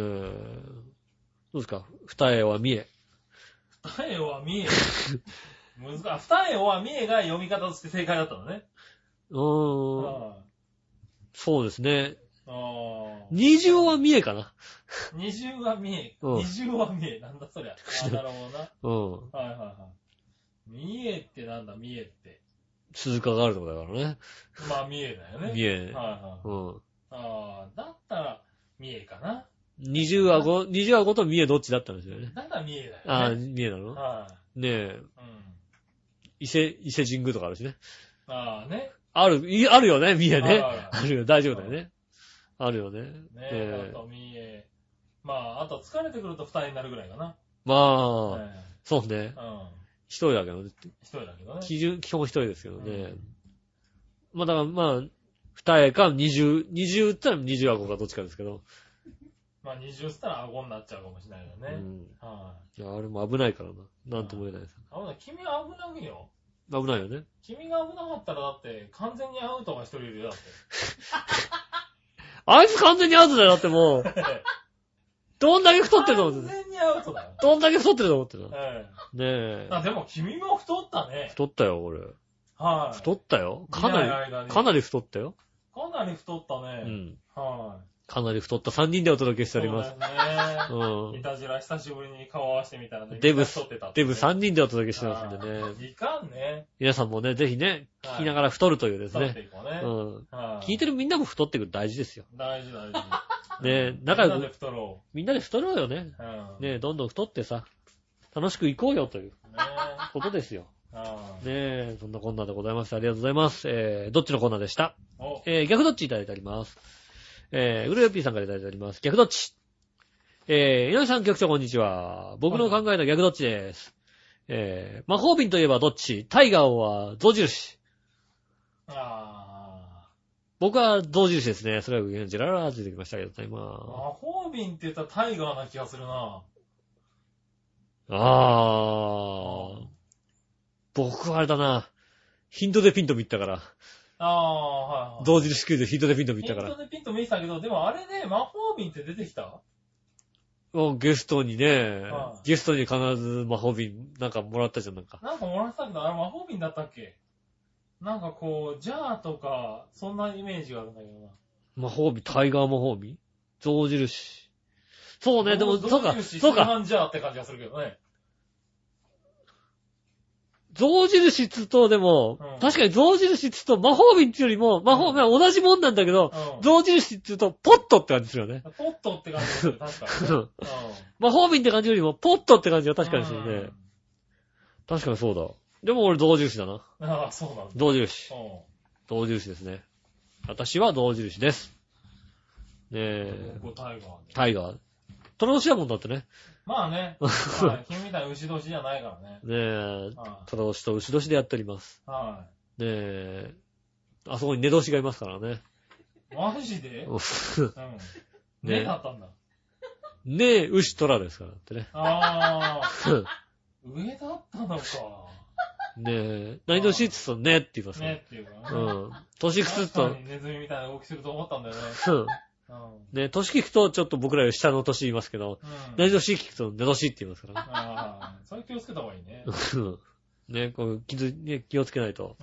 え、どうですか？二重は三重。二重は三重。難しい。二重は三重が読み方として正解だったのね。うーん、はいそうですね。ああ。二重は三重かな。二重は三重。うん二重は三重。なんだそりゃ。あ、なるほどな。うん。はいはいはい。三重ってなんだ、三重って。鈴鹿があるとこだからね。まあ三重だよね。三重。はいはい。うん。ああ、だったら三重かな。二重は五、二重は五と三重どっちだったんですよね。だったら三重だよね。ああ、三重なの？はねえ、い。うん。伊勢、伊勢神宮とかあるしね。ああね。ある、いあるよね、三重ね。ああるよ、大丈夫だよね。あるよね。ねええあと三重。まあ、あと疲れてくると二重になるぐらいかな。まあ、えそうねえ。うん。一人だけどね。一人だけどね。基準、基本一人ですけどね。うんまあだからまあ、二重か二重、二重ったら二重顎かどっちかですけど。まあ二重したら顎になっちゃうかもしれないようね。ん。はい。いや、あれも危ないからな。なんとも言えないです。あ、ほな君は危ない？よ。危ないよね。君が危なかったらだって完全にアウトが一人いるよ、だって。あいつ完全にアウトだよ、だってもう。どんだけ太ってると思ってる完全にアウトだよ。どんだけ太ってると思ってるのねえええ。。あ、でも君も太ったね。太ったよ、俺。はい。太ったよ。かな見ない間り、にかなり太ったよ。かなり太ったうね。ん。はい。かなり太った3人でお届けしております。そうですね。うんい。たじら久しぶりに顔合わせてみたらね、デブデブ3人でお届けしてますんでね。いかんね。皆さんもね、ぜひね、はい聞きながら太るというです太ってね。いこうね。うん。はい聞いてるみんなも太ってくる大事ですよ。大事大事。ね仲良くみんなで太ろみんなで太ろうよね。う。うん。ねどんどん太ってさ、楽しく行こうよというねことですよ。はいねえ、そんなこんなでございます。ありがとうございます。えー、どっちのコーナーでした？お、えー、逆どっちいただいております。えー、うるよぴーさんからいただいております。逆どっち？えー、井上さん局長こんにちは。僕の考えた逆どっちです。えー、魔法瓶といえばどっち？タイガーは象印。あ僕は象印ですね。それは上ジェララーついてきましたけど、ー。今。魔法瓶って言ったらタイガーな気がするな。あー。僕はあれだな。ヒントでピント見ったから。ああ、はいはい。象印クイズヒントでピント見ったから。ピントでピント見てたけど、でもあれね、魔法瓶って出てきたゲストにねは、いゲストに必ず魔法瓶なんかもらったじゃん、なんか。なんかもらってたけど、あれ魔法瓶だったっけ？なんかこう、ジャーとか、そんなイメージがあるんだけどな。魔法瓶、タイガー魔法瓶？象印？そうね、でも、そうか、そうか、ジャーって感じがするけどね。象印つと、でも、うん確かに象印つと魔法瓶っていうよりも、魔法、うんまあ同じもんなんだけど、うん。象印っていうと、ポットって感じするよね。ポットって感じがする、確かにね。うん魔法瓶って感じよりも、ポットって感じが確かにするね。確かにそうだ。でも俺象印だな。うん。ああ、そうなんだ。象印。う象印ですね。私は象印です。ねん。え、ここタイガーで。タイガー。虎年だもんだってね。まあね。はい君みたいな牛年じゃないからね。ねえ、は虎年と牛年でやっております。い。はねえ、あそこに寝年がいますからね。い。マジで？うん。ねねだったんだ。ねえ、牛虎ですからってね。あー。上だったのか。ねえ、何年って言うとねって言いますから。ねっていうかね。うん。年聞くと確か、にネズミみたいな動きすると思ったんだよね。うん。うん。ね年聞くとちょっと僕らより下の年言いますけど、うん。何年聞くと寝年って言いますから。ああ、それ気をつけた方がいいね。う んねこう気づね、気をつけないと。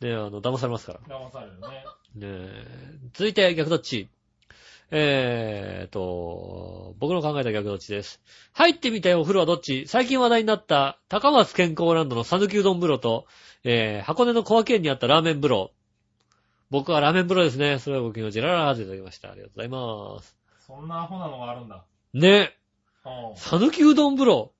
うん。ねあの、騙されますから。騙されるね。ねえ続いて逆どっちえーと、僕の考えた逆どっちです。入ってみたいお風呂はどっち？最近話題になった高松健康ランドの讃岐うどん風呂と、えー、箱根の小分県にあったラーメン風呂。僕はラーメン風呂ですね。それは僕のジェララーズいただきました。ありがとうございます。そんなアホなのがあるんだ。ねうん。讃岐うどん風呂。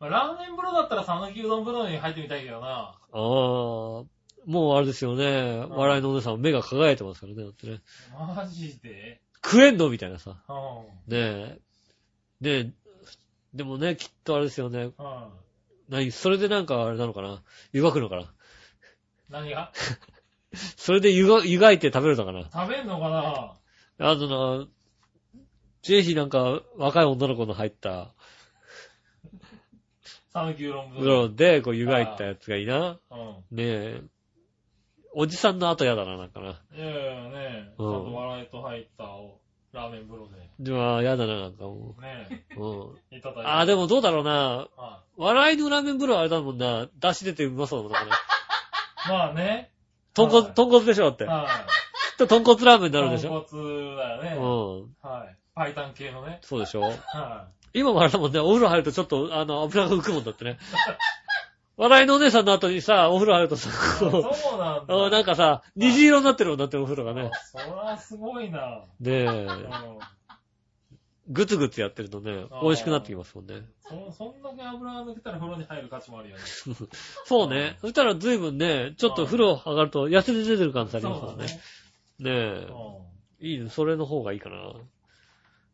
まあラーメン風呂だったら讃岐うどん風呂に入ってみたいけどな。ああ、もうあれですよね。ん笑いのお姉さん目が輝いてますからね。だってね。マジで？食えんのみたいなさ。うん。ねえ。ねえ。でもね、きっとあれですよね。うん。何？それでなんかあれなのかな？湯がくのかな？何が？それで湯が、湯がいて食べるのかな？食べんのかな？あとな、ぜひなんか若い女の子の入った讃岐うどん風風呂でこう湯がいたやつがいいな。うん。ねえ。おじさんの後やだな、なんかな。いやいやね、ちゃうんんと笑いと入ったラーメン風呂で。でも、やだな、なんかもねう。うん。いただいて。ああ、でもどうだろうな。は笑いのラーメン風呂はあれだもんな。出汁出てうまそうだもんな。い。まあね。豚骨、はい豚骨でしょだって。はきっと豚骨ラーメンにい。なるでしょ豚骨だよね。うん。はい。パイタン系のね。そうでしょは今もあれだもんね、お風呂入るとちょっと、あの、油が浮くもんだってね。笑いのお姉さんの後にさ、お風呂入るとさ、い。こそうなんうだ。あ なんかさ、虹色になってるもんだってお風呂がね。そらすごいな。でうん。ぐつぐつやってるとね、美味しくなってきますもんね。そ、そんだけ油が抜けたら風呂に入る価値もあるよね。そうね。そしたら随分ね、ちょっと風呂上がると痩せて出てる感じありますもんね。ね。ねえ。ういいね。それの方がいいかな。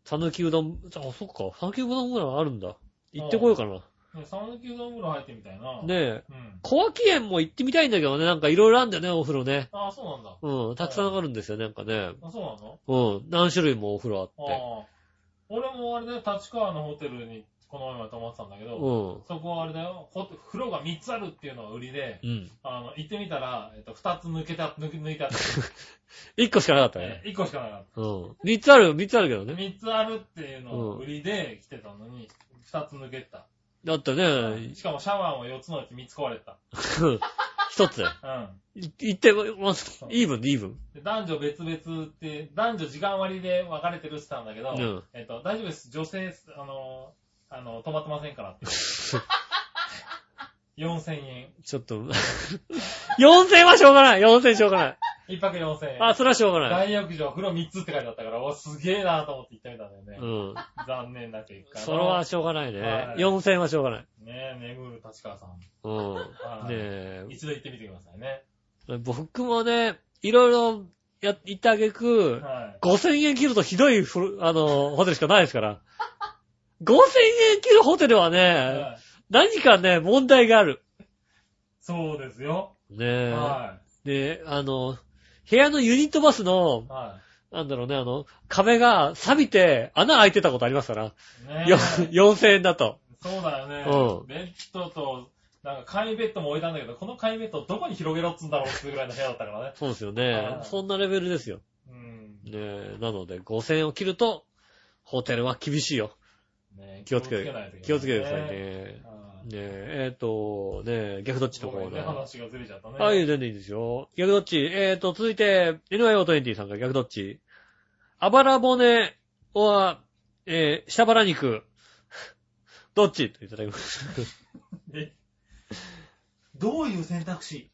さぬきうどん、あ、そっか。さぬきうどんぐらいあるんだ。行ってこようかな。ん。ね、讃岐うどん風呂入ってみたいな。ねえ。うん。小脇園も行ってみたいんだけどね。なんかいろいろあるんだよね、お風呂ね。ああ、そうなんだ。うん。たくさんあるんですよ、なんかね。あ、そうなの？うん。何種類もお風呂あっああ。俺もあれだよ、立川のホテルにこの前まで泊まってたんだけて。ど、うん。そこはあれだよ、風呂が3つあるっていうのが売りで、うん。あの、行ってみたら、えっと、2つ抜けた、抜け抜いたって、一個しかなかったね。1個しかなかっうん。三つある、三つあるけどた。ね。3つあるっていうのを売りで来てたのに、2つ抜けた。だってね、しかもシャワーも4つのうち3つ壊れてた。一つで。うん。い言って、まず、イーブンでイーブン。で男女別々って、男女時間割で分かれてるって言ってたんだけど、うんえっと、大丈夫です。女性、あの、あの、止まってませんからって。4000円。ちょっと、4000はしょうがない !4000 しょうがない。一泊4000円。あ、それはしょうがない。大浴場、風呂3つって書いてあったから、お、すげえなと思って行ってみたんだよね。うん。残念だけど。それはしょうがないねは。い4000はしょうがない。ねえ、眠る立川さん。うん。はいねえ、一度行ってみてくださいね。僕もね、いろいろや、言ってあげく、はい。5000円切るとひどいあの、ホテルしかないですから。5000円切るホテルはね、はい何かね、問題がある。そうですよ。ねえ。はで、あの、部屋のユニットバスのい。、はなんだろうね、あの、壁が錆びて穴開いてたことありますから。い。ねよえ。4000円だと。そうだよね。うんベッドと、なんか簡易ベッドも置いたんだけど、この簡易ベッドをどこに広げろっつうんだろうってぐらいの部屋だったからね。そうですよねは。いそんなレベルですよ。うん。ねえ、なので5000円を切ると、ホテルは厳しいよ。ね気をつけて気をつけてくださいね。はいねえ、えっ、と、ねえ、逆どっちのコごめんね、ーナー。話がずれちゃったね。ああいう全然いいですよ。逆どっち？えっ、と、続いて、NYO20 さんが逆どっち？あばら骨は、えー、下腹肉。どっち？といただきます。え？どういう選択肢？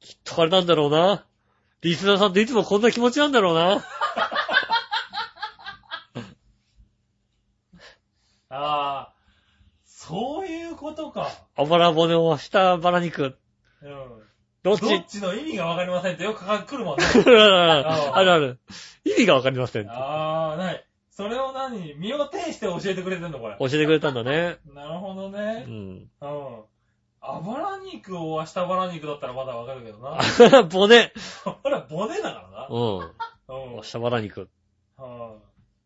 きっとあれなんだろうな。リスナーさんっていつもこんな気持ちなんだろうな。ああ、そういうことか。あばら骨は下腹肉。うん。どっち？どっちの意味がわかりませんってよく来るもんね。あるある。意味がわかりません。ああ、ない。それを何？身を挺して教えてくれてんのこれ。教えてくれたんだね。なるほどうね。ん。うん。あばら肉を下腹肉だったらまだわかるけどな。骨。ほら、骨だからうん。な。うん。下腹肉。は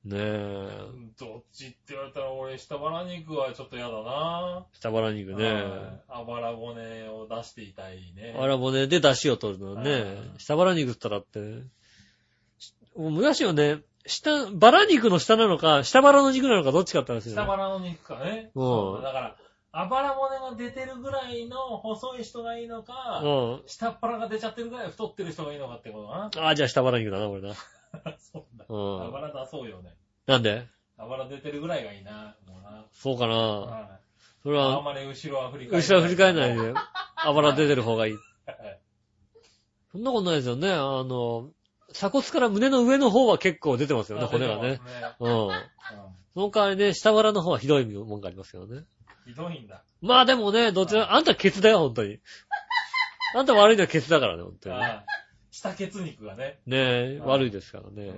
ねえ。いどっちって言われたら俺、下腹肉はちょっと嫌だな。下腹肉ね。はいあばら骨を出していたいね。あら骨で出汁を取るのねはい。下腹肉って言ったらって。もう昔よね、下、バラ肉の下なのか、下腹の肉なのかどっちかって話だよね。下腹の肉かね。うんだから、あばら骨が出てるぐらいの細い人がいいのか、うん。下っ腹が出ちゃってるぐらい太ってる人がいいのかってことかああ、じゃあ下腹肉だな、これな。な。そうだ。うんあばら出そうよね。なんで？あばら出てるぐらいがいいな。もうな。そうかな。はいそれは、あんまり後ろは振り返後ろは振り返らないで。で、あばら出てる方がいい。はいそんなことないですよね。あの、鎖骨から胸の上の方は結構出てますよね、骨がね。。うん。うんその代わりね、下腹の方はひどいもんがありますよね。ひどいんだ。まあでもね、どちら、あんたケツだよ、本当に。あんた悪いのはケツだからね、本当に下ケツ肉がね。ねえ、はい悪いですからね。うん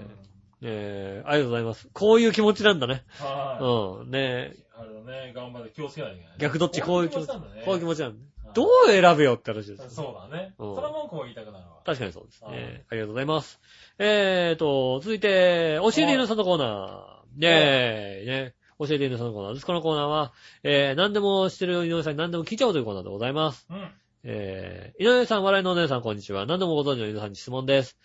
ねえ、ありがとうございます。こういう気持ちなんだね。はい。うん。ねえ、あれだね、頑張って気をつけないといけない。逆どっちこういう気持ち、なんだね。こういう気持ちなんだね。はいどう選べよって話ですよ。そうだね。うんそれは文句を言いたくなるわ。確かにそうですはいね。ありがとうございます。えーと、続いて、教えているさんのコーナー。ねえ、ね。教えているさんのコーナーです。このコーナーは、えー、何でもしてる井上さんに何でも聞いちゃおうというコーナーでございます。うん。えー、井上さん、笑いのお姉さん、こんにちは。何でもご存知の井上さんに質問です。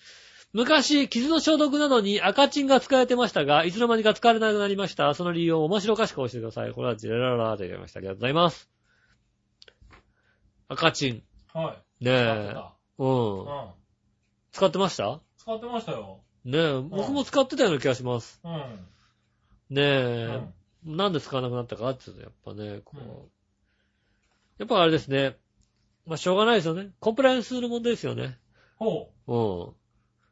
昔、傷の消毒などに赤チンが使われてましたが、いつの間にか使われなくなりました。その理由を面白おかしく教えてください。これはジェラララと言いました。ありがとうございます。赤チン。はい。ねえ。使ってた。う。うんん。使ってました？使ってましたよ。ねえ、僕も使ってたような気がします。うん。ねうえん。。なんで使わなくなったかっていうと、やっぱね、こう、うんやっぱあれですね。まあ、しょうがないですよね。コンプライアンスの問題ですよね。ほう。うん。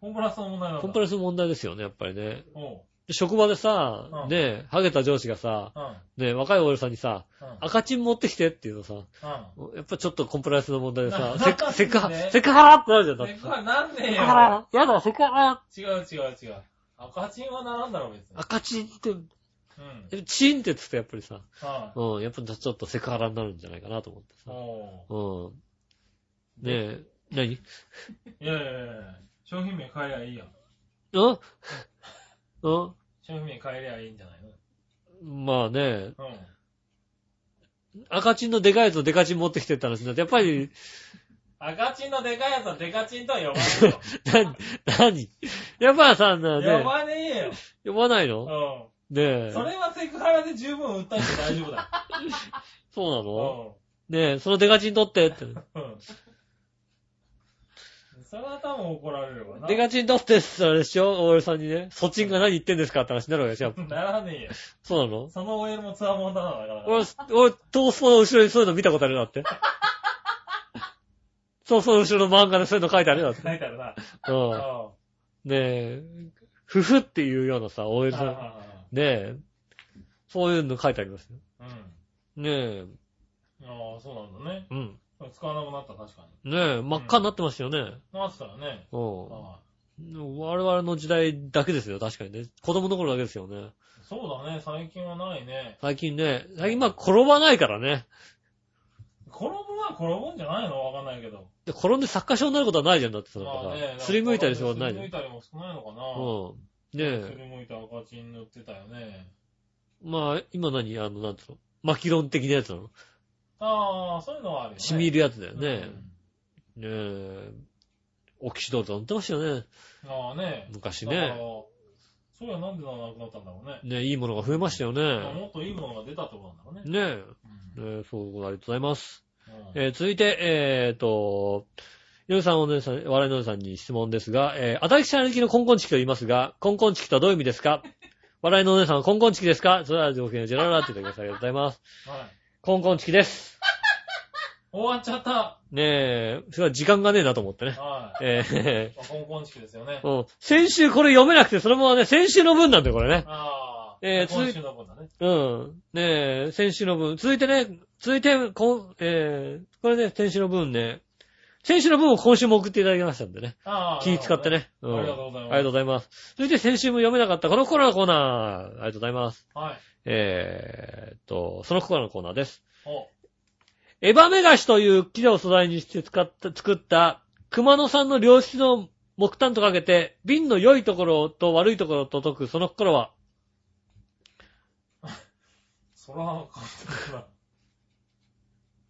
コンプライアンスの問題なんだ。コンプライアンスの問題ですよね、やっぱりね。ほ職場でさ、うんねえ、ハゲた上司がさ、う。うん。ねえ、若いおじさんにさ、うん。赤チン持ってきてっていうのさ、うん。やっぱちょっとコンプライアンスの問題でさ、なセク、セクハなんで、セクハラってなるじゃん、だってセクハなんねえよ。やだ、セクハラ違う違う違う。赤チンはならんだろ、別に。赤チンって、うん。チンってつくとやっぱりさ、はい。うん、やっぱちょっとセクハラになるんじゃないかなと思ってさ。おうん。ねえ、何？ー。いやいやいや商品名変えりゃいいやん。うんうん商品名変えりゃいいんじゃないまあね、のうん。赤チンのでかいやつとデカチン持ってきてって話になって、やっぱり、赤チンのでかいやつはデカチンとは呼ばないよ。な、何？やっぱさ、な呼ね、ばねえよ。呼ばないの？うねえん。そ。れはセクハラで十分訴えて大丈夫だ そうなの？よ。ねえ、そのデカチン取ってって。うん。うん。それは多分怒られるわな。デカチン取ってって言ったらあれでしょ ?OL さんにね。そちんが何言ってんですかって話になるわけでしょ？ならねえよ。そうなの？その OL もツアーモンだな、だから。俺、俺、トースポの後ろにそういうの見たことあるなって。そ うそう、後ろの漫画でそういうの書いてあるよって。書いてあるな。うん。うん。ねえ、ふふっていうようなさ、OL さん。ねえ、そういうの書いてありますよ。うん。ねえ、ああ、そうなんだね。うん。使わなくなった、確かに。ねえ、真っ赤になってましたよね。なってたらね。うん。ああ我々の時代だけですよ、確かにね。子供の頃だけですよね。そうだね、最近はないね。最近ね、最近まあ転ばないからね。転ぶは転ぶんじゃないの？わかんないけど。で転んで作家症になることはないじゃんだってさ。まあね。すりむいたりしょうがないじゃん。すりむいたりも少ないのかな。うん。ねすりむいた赤チン塗ってたよね。え。まあ、今何あの、なんつうの？マキロン的なやつなの？ああ、そういうのはあるよね。染み入るやつだよね。うんねえ。オキシドート塗ってましたよね。ああね。昔ね。そういやなんでなくなったんだろうね。ねえ、いいものが増えましたよまあね。もっといいものが出たってことなんだろうね。ねえ。うんねえ、そう、ありがとうございます。うんえー続いて、えーと、ヨネさん、お姉さん、笑いのお姉さんに質問ですが、えー、あたりきさんきのコンコンチキと言いますが、コンコンチキとはどういう意味ですか？笑いのお姉さんはコンコンチキですか？それは条件をジェララって言ってください。ありがとうございます。はい。コンコンチキです。終わっちゃった。ねえ、それは時間がねえなと思ってね。はい。えまあコンコンチキですよねー。うん先週これ読めなくて、そのままね、先週の分なんだよ、これね。ああ。えーつ今週の分だね。うん。ねえ、先週の分。続いてね、続いて、こん、えー、これね、先週の分ね。先週の分を今週も送っていただきましたんでね。ああ。気使ってね。うん。ありがとうございますありがとうございます。そして先週も読めなかったこの心のコーナー。ありがとうございます。はい。えーっと、その心のコーナーです。お、エバメガシという木を素材にして使った、作った熊野さんの良質の木炭とかけて、瓶の良いところと悪いところと解くその心は、そら、簡単だ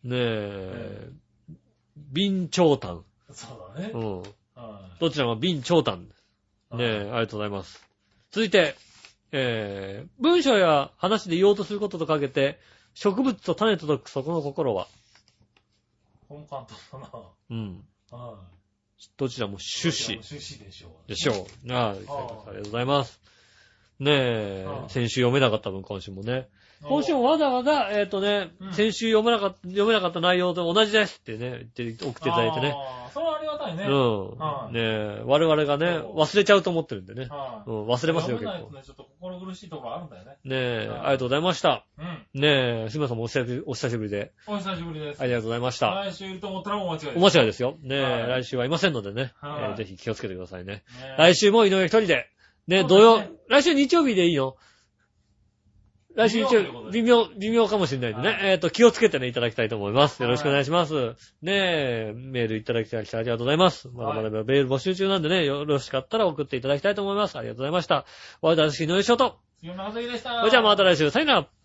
ねえ、瓶長炭。な。そうだねう。ん。はどちらも瓶長炭。い。ねえ、ありがとうございます。続いて、えー、文章や話で言おうとすることとかけて、植物と種と解くそこの心は、これも簡単だな。うん。はい。どちらも種子趣旨でしょう。でしょう。ああ、りがとうございます。ねえは、い先週読めなかった分、今週もね。お。今週もわざわざ、えっ、とね、うん先週読めなかった、読めなかった内容と同じですってね、言って、送っていただいてね。ああ、それはありがたいね。うん。はいねえ、我々がね、忘れちゃうと思ってるんでね。はい。うん、忘れますよ、結構。ね、ちょっと心苦しいところあるんだよね。ねえ、はいありがとうございました。うん。ねえ、すみません、お久しぶり、お久しぶりで。お久しぶりです。ありがとうございました。来週いると思ったらもう間違いです。お間違いですよ。ねえ、はい来週はいませんのでね。はいえーぜひ気をつけてくださいね。ね来週も井上一人で。ね、土曜来週日曜日でいいの？来週日曜日、微妙微妙、かもしれないんでね。はいえっと、気をつけてね、いただきたいと思います。よろしくおはい願いします。ねえ、メールいただきたいありがとうございます。まだまだメール募集中なんでね、よろしかったら送っていただきたいと思います。ありがとうございました。お会いいたし、井上翔と。杉村和樹でした。それじゃあまた来週、さよなら。